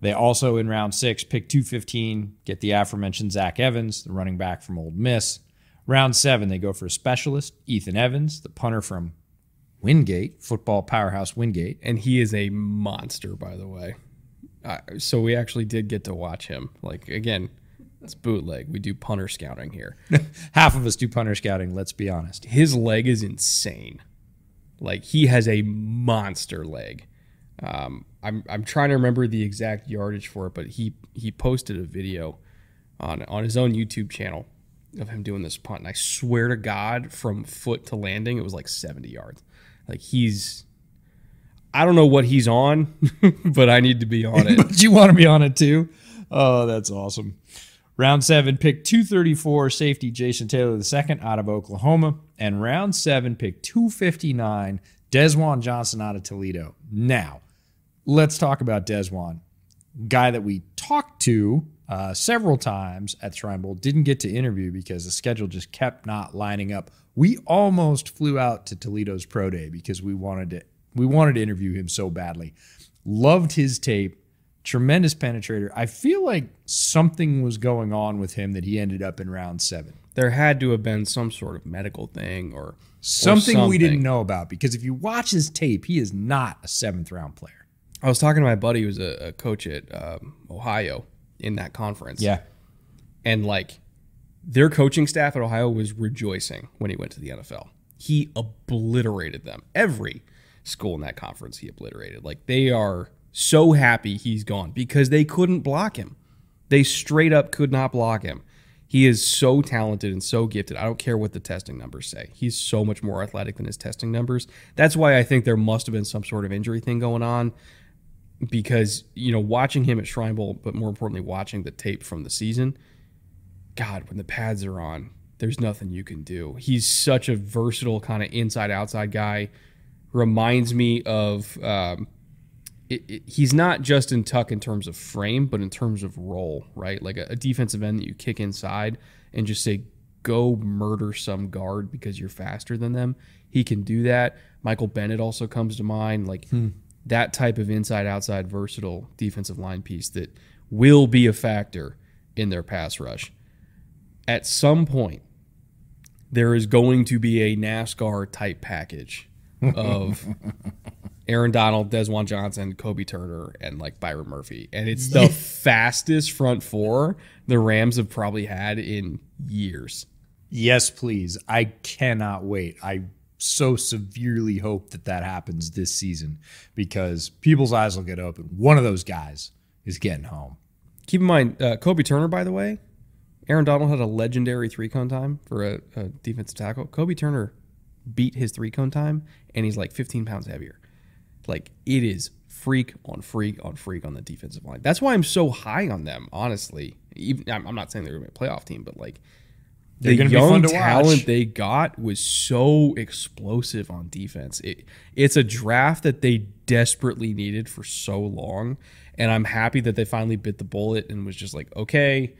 They also, in round six, pick 215, get the aforementioned Zach Evans, the running back from Ole Miss. Round seven, they go for a specialist, Ethan Evans, the punter from Wingate, football powerhouse Wingate. And he is a monster, by the way. Uh, so we actually did get to watch him. Like, again, it's bootleg. We do punter scouting here. [laughs] Half of us do punter scouting, let's be honest. His leg is insane. Like, he has a monster leg. Um, I'm I'm trying to remember the exact yardage for it, but he he posted a video on on his own YouTube channel of him doing this punt, and I swear to God, from foot to landing, it was like 70 yards. Like he's, I don't know what he's on, [laughs] but I need to be on it. [laughs] but you want to be on it too? Oh, that's awesome. Round seven, pick 234, safety Jason Taylor II out of Oklahoma. And round seven, pick 259, Desjuan Johnson out of Toledo. Now, let's talk about Desjuan, guy that we talked to uh, several times at Shrine Bowl. Didn't get to interview because the schedule just kept not lining up. We almost flew out to Toledo's pro day because we wanted to we wanted to interview him so badly. Loved his tape. Tremendous penetrator. I feel like something was going on with him that he ended up in round seven. There had to have been some sort of medical thing or something, something. we didn't know about because if you watch his tape, he is not a seventh round player. I was talking to my buddy who's a, a coach at um, Ohio in that conference. Yeah. And like their coaching staff at Ohio was rejoicing when he went to the NFL. He obliterated them. Every school in that conference he obliterated. Like they are so happy he's gone because they couldn't block him. They straight up could not block him. He is so talented and so gifted. I don't care what the testing numbers say. He's so much more athletic than his testing numbers. That's why I think there must have been some sort of injury thing going on because you know watching him at Shrine Bowl, but more importantly watching the tape from the season. God, when the pads are on, there's nothing you can do. He's such a versatile kind of inside outside guy. Reminds me of um, it, it, he's not Justin Tuck in terms of frame, but in terms of role, right? Like a, a defensive end that you kick inside and just say, go murder some guard because you're faster than them. He can do that. Michael Bennett also comes to mind. Like hmm that type of inside outside versatile defensive line piece that will be a factor in their pass rush. At some point, there is going to be a NASCAR type package of [laughs] Aaron Donald, Desjuan Johnson, Kobie Turner, and like Byron Murphy. And it's the fastest front four the Rams have probably had in years. Yes, please. I cannot wait. I so severely hope that that happens this season because people's eyes will get open. One of those guys is getting home. Keep in mind, uh, Kobie Turner, by the way, Aaron Donald had a legendary three cone time for a, a defensive tackle. Kobie Turner beat his three cone time, and he's like 15 pounds heavier. Like it is freak on freak on freak on the defensive line. That's why I'm so high on them. Honestly, even I'm not saying they're going to be a playoff team, but like They're the young fun to talent they got was so explosive on defense. It, it's a draft that they desperately needed for so long, and I'm happy that they finally bit the bullet and was just like, okay,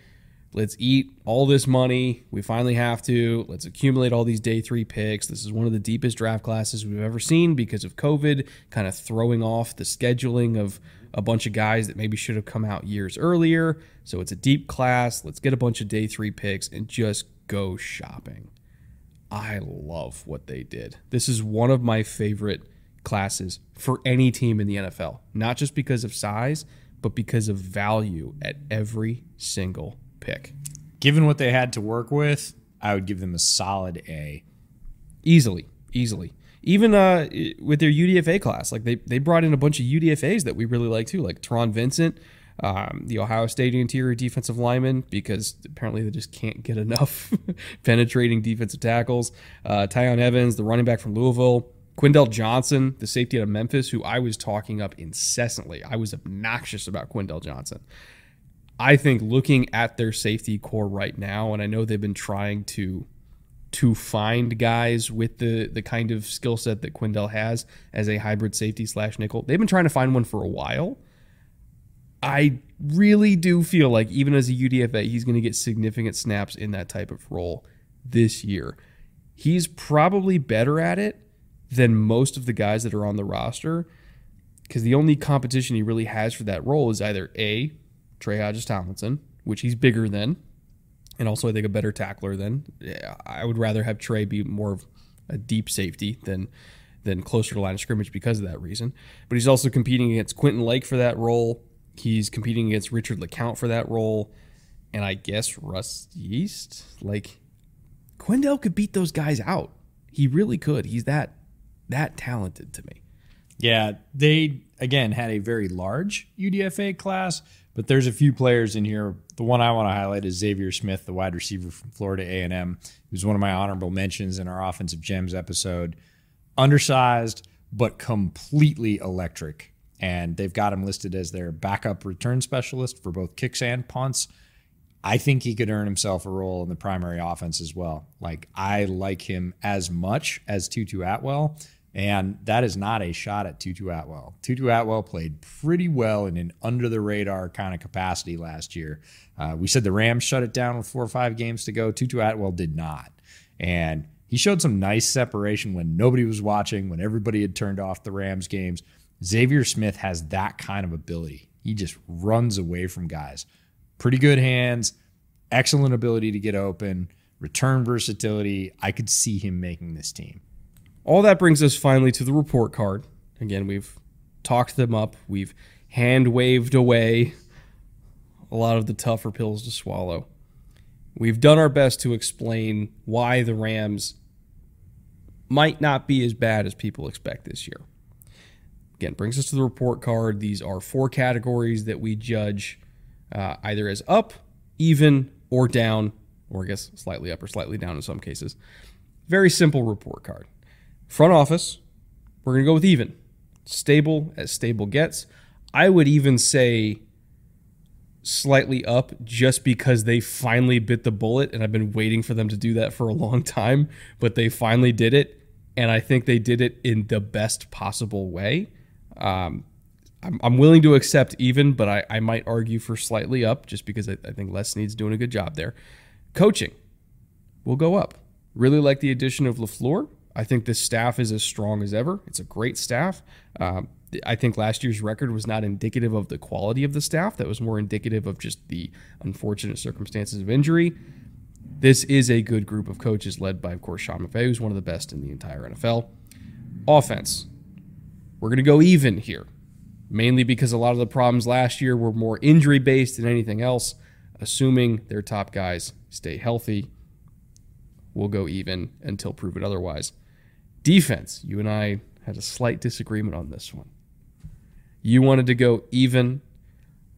let's eat all this money. We finally have to. Let's accumulate all these day three picks. This is one of the deepest draft classes we've ever seen because of COVID, kind of throwing off the scheduling of a bunch of guys that maybe should have come out years earlier. So it's a deep class. Let's get a bunch of day three picks and just go shopping. I love what they did. This is one of my favorite classes for any team in the NFL, not just because of size, but because of value at every single pick. Given what they had to work with, I would give them a solid A. Easily, easily. Even uh, with their UDFA class, like they, they brought in a bunch of UDFAs that we really like too, like Taron Vincent, um, the Ohio State interior defensive lineman, because apparently they just can't get enough [laughs] penetrating defensive tackles. Uh, Tiyon Evans, the running back from Louisville. Quindell Johnson, the safety out of Memphis, who I was talking up incessantly. I was obnoxious about Quindell Johnson. I think looking at their safety corps right now, and I know they've been trying to to find guys with the the kind of skill set that Quindell has as a hybrid safety slash nickel. They've been trying to find one for a while. I really do feel like even as a UDFA, he's going to get significant snaps in that type of role this year. He's probably better at it than most of the guys that are on the roster because the only competition he really has for that role is either A, Trey Hodges Tomlinson, which he's bigger than, and also I think a better tackler than. I would rather have Trey be more of a deep safety than than closer to line of scrimmage because of that reason. But he's also competing against Quentin Lake for that role. He's competing against Richard LeCounte for that role, and I guess Russ Yeast. Like Quindell could beat those guys out. He really could. He's that that talented to me. Yeah, they again had a very large UDFA class, but there's a few players in here. The one I want to highlight is Xavier Smith, the wide receiver from Florida A&M, He was one of my honorable mentions in our offensive gems episode. Undersized, but completely electric. And they've got him listed as their backup return specialist for both kicks and punts. I think he could earn himself a role in the primary offense as well. Like I like him as much as Tutu Atwell, and that is not a shot at Tutu Atwell. Tutu Atwell played pretty well in an under the radar kind of capacity last year. Uh, we said the Rams shut it down with four or five games to go. Tutu Atwell did not, and he showed some nice separation when nobody was watching, when everybody had turned off the Rams games. Xavier Smith has that kind of ability. He just runs away from guys pretty good hands, excellent ability to get open, return versatility. I could see him making this team. All that brings us finally to the report card. Again, we've talked them up, we've hand waved away a lot of the tougher pills to swallow. We've done our best to explain why the Rams might not be as bad as people expect this year. Again, brings us to the report card. These are four categories that we judge uh, either as up, even, or down, or I guess slightly up or slightly down in some cases. Very simple report card. Front office, we're going to go with even. Stable as stable gets. I would even say slightly up just because they finally bit the bullet and I've been waiting for them to do that for a long time, but they finally did it and I think they did it in the best possible way. Um, I'm, I'm willing to accept even, but I, I might argue for slightly up just because I, I think Les Snead's doing a good job there. Coaching will go up. Really like the addition of LaFleur. I think this staff is as strong as ever. It's a great staff. Um, I think last year's record was not indicative of the quality of the staff. That was more indicative of just the unfortunate circumstances of injury. This is a good group of coaches led by, of course, Sean McVay, who's one of the best in the entire NFL. Offense. We're going to go even here, mainly because a lot of the problems last year were more injury based than anything else. Assuming their top guys stay healthy, we'll go even until proven otherwise. Defense. You and I had a slight disagreement on this one. You wanted to go even.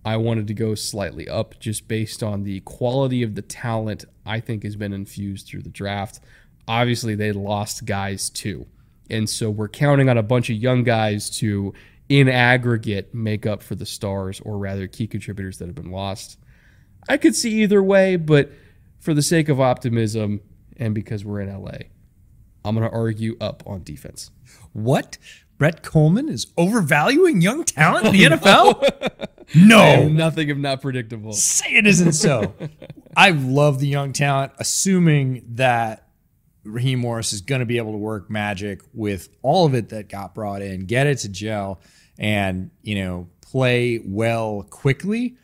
I wanted to go slightly up just based on the quality of the talent I think has been infused through the draft. Obviously, they lost guys too. And so we're counting on a bunch of young guys to, in aggregate, make up for the stars or rather key contributors that have been lost. I could see either way, but for the sake of optimism and because we're in LA, I'm going to argue up on defense. What? Brett Kollmann is overvaluing young talent in the [laughs] NFL? No. Nothing if not predictable. Say it isn't so. [laughs] I love the young talent, assuming that Raheem Morris is going to be able to work magic with all of it that got brought in, get it to gel, and, you know, play well quickly.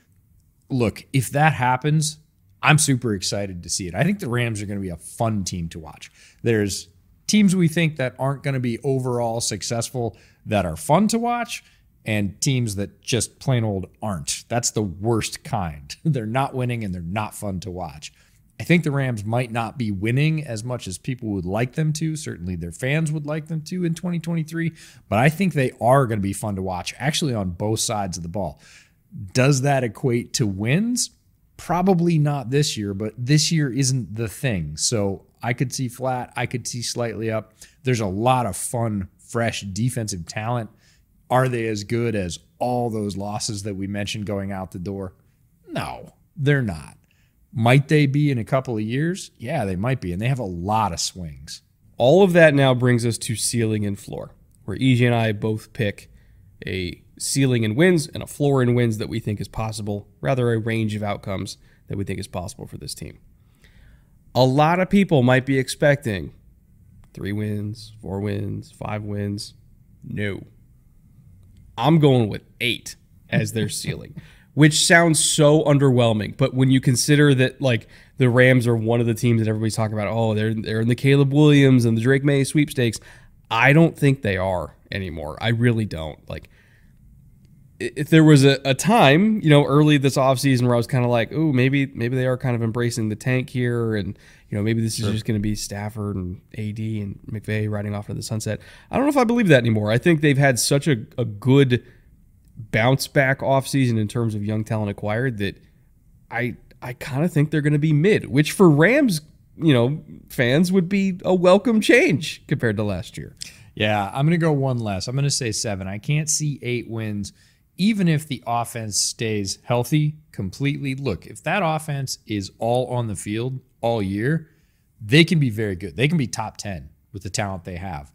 Look, if that happens, I'm super excited to see it. I think the Rams are going to be a fun team to watch. There's teams we think that aren't going to be overall successful that are fun to watch and teams that just plain old aren't. That's the worst kind. [laughs] they're not winning and they're not fun to watch. I think the Rams might not be winning as much as people would like them to. Certainly their fans would like them to in 2023, but I think they are going to be fun to watch actually on both sides of the ball. Does that equate to wins? Probably not this year, but this year isn't the thing. So I could see flat, I could see slightly up. There's a lot of fun, fresh defensive talent. Are they as good as all those losses that we mentioned going out the door? No, they're not. Might they be in a couple of years? Yeah, they might be. And they have a lot of swings. All of that now brings us to ceiling and floor, where EJ and I both pick a ceiling in wins and a floor in wins that we think is possible, rather, a range of outcomes that we think is possible for this team a lot of people might be expecting three wins, four wins, five wins. No. I'm going with eight as their [laughs] ceiling, which sounds so underwhelming. But when you consider that, like, the Rams are one of the teams that everybody's talking about, oh, they're, they're in the Caleb Williams and the Drake Maye sweepstakes, I don't think they are anymore. I really don't. Like, if there was a, a time, you know, early this offseason where I was kind of like, oh, maybe maybe they are kind of embracing the tank here, and you know, maybe this is sure. just going to be Stafford and AD and McVay riding off into the sunset. I don't know if I believe that anymore. I think they've had such a, a good bounce back offseason in terms of young talent acquired that I I kind of think they're going to be mid, which for Rams, you know, fans would be a welcome change compared to last year. Yeah, I'm going to go one less. I'm going to say seven. I can't see eight wins even if the offense stays healthy completely, look, if that offense is all on the field all year, they can be very good. They can be top 10 with the talent they have.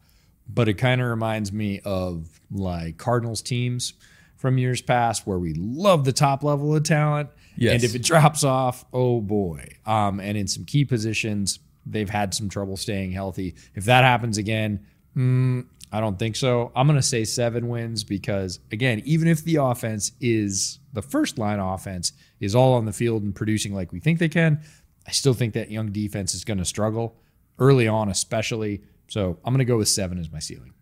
But it kind of reminds me of like Cardinals teams from years past where we love the top level of talent. Yes. And if it drops off, oh boy. Um, and in some key positions, they've had some trouble staying healthy. If that happens again, mm, I don't think so. I'm going to say seven wins because, again, even if the offense is the first line offense is all on the field and producing like we think they can, I still think that young defense is going to struggle early on, especially. So I'm going to go with seven as my ceiling.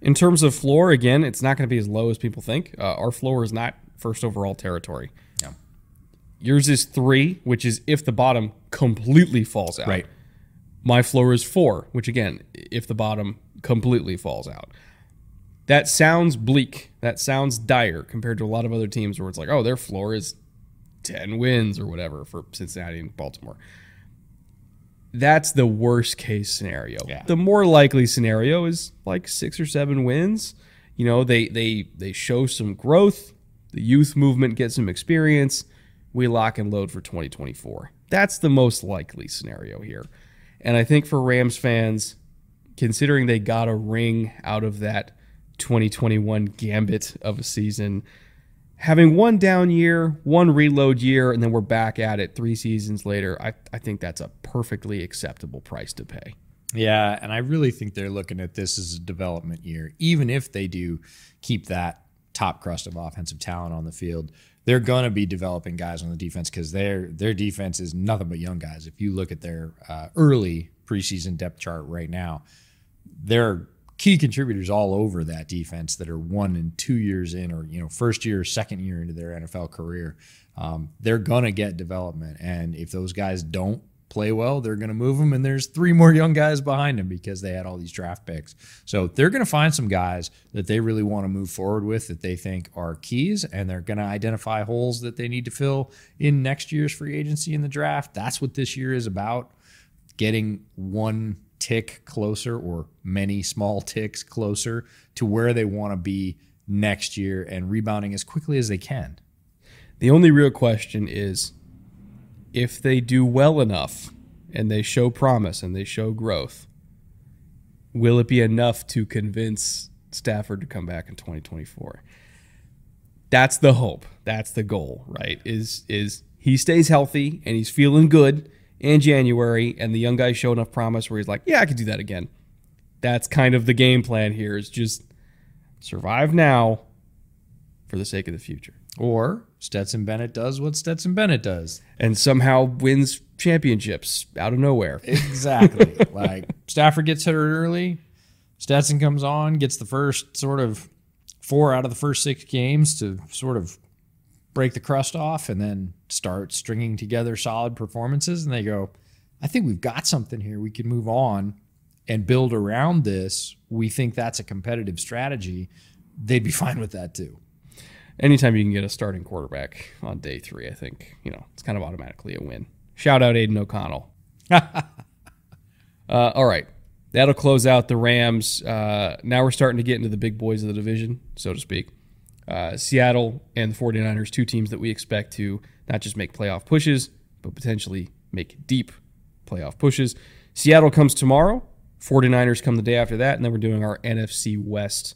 In terms of floor, again, it's not going to be as low as people think. Uh, our floor is not first overall territory. Yeah. Yours is three, which is if the bottom completely falls out. Right. My floor is four, which again, if the bottom completely falls out. That sounds bleak. That sounds dire compared to a lot of other teams where it's like, oh, their floor is 10 wins or whatever for Cincinnati and Baltimore. That's the worst case scenario. Yeah. The more likely scenario is like six or seven wins. You know, they they they show some growth. The youth movement gets some experience. We lock and load for 2024. That's the most likely scenario here. And I think for Rams fans, considering they got a ring out of that 2021 gambit of a season, having one down year, one reload year, and then we're back at it three seasons later, I, I think that's a perfectly acceptable price to pay. Yeah, and I really think they're looking at this as a development year, even if they do keep that top crust of offensive talent on the field. they're gonna be developing guys on the defense because their their defense is nothing but young guys. If you look at their uh, early preseason depth chart right now, there are key contributors all over that defense that are one and two years in, or you know, first year, second year into their NFL career. Um, they're gonna get development, and if those guys don't play well, they're going to move them. And there's three more young guys behind them because they had all these draft picks. So they're going to find some guys that they really want to move forward with that they think are keys. And they're going to identify holes that they need to fill in next year's free agency in the draft. That's what this year is about getting one tick closer or many small ticks closer to where they want to be next year and rebounding as quickly as they can. The only real question is if they do well enough and they show promise and they show growth, will it be enough to convince Stafford to come back in 2024? That's the hope. That's the goal, right? Is is he stays healthy and he's feeling good in January and the young guy showed enough promise where he's like, "Yeah, I could do that again." That's kind of the game plan here is just survive now for the sake of the future. Or Stetson Bennett does what Stetson Bennett does. And somehow wins championships out of nowhere. Exactly. [laughs] like Stafford gets hit early, Stetson comes on, gets the first sort of four out of the first six games to sort of break the crust off and then start stringing together solid performances. And they go, I think we've got something here. We can move on and build around this. We think that's a competitive strategy. They'd be [laughs] fine with that too anytime you can get a starting quarterback on day three, I think you know it's kind of automatically a win. Shout out Aidan O'Connell. [laughs] uh, all right, that'll close out the Rams. Uh, now we're starting to get into the big boys of the division, so to speak. Uh, Seattle and the 49ers, two teams that we expect to not just make playoff pushes, but potentially make deep playoff pushes. Seattle comes tomorrow. 49ers come the day after that, and then we're doing our NFC West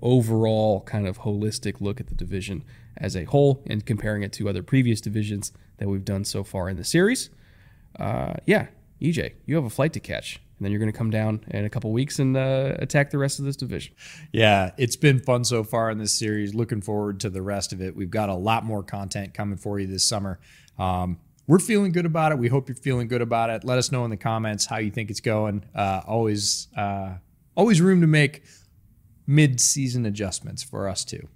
overall kind of holistic look at the division as a whole and comparing it to other previous divisions that we've done so far in the series. Uh, yeah, EJ, you have a flight to catch, and then you're going to come down in a couple weeks and uh, attack the rest of this division. Yeah, it's been fun so far in this series. Looking forward to the rest of it. We've got a lot more content coming for you this summer. Um, we're feeling good about it. We hope you're feeling good about it. Let us know in the comments how you think it's going. Uh, always, uh, always room to make mid-season adjustments for us too.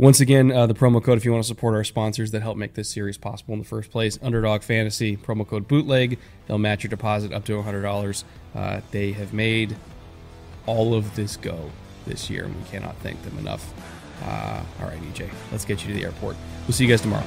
Once again, uh, the promo code if you want to support our sponsors that help make this series possible in the first place, Underdog Fantasy, promo code Bootleg. They'll match your deposit up to $100. Uh, they have made all of this go this year, and we cannot thank them enough. Uh, all right, EJ, let's get you to the airport. We'll see you guys tomorrow.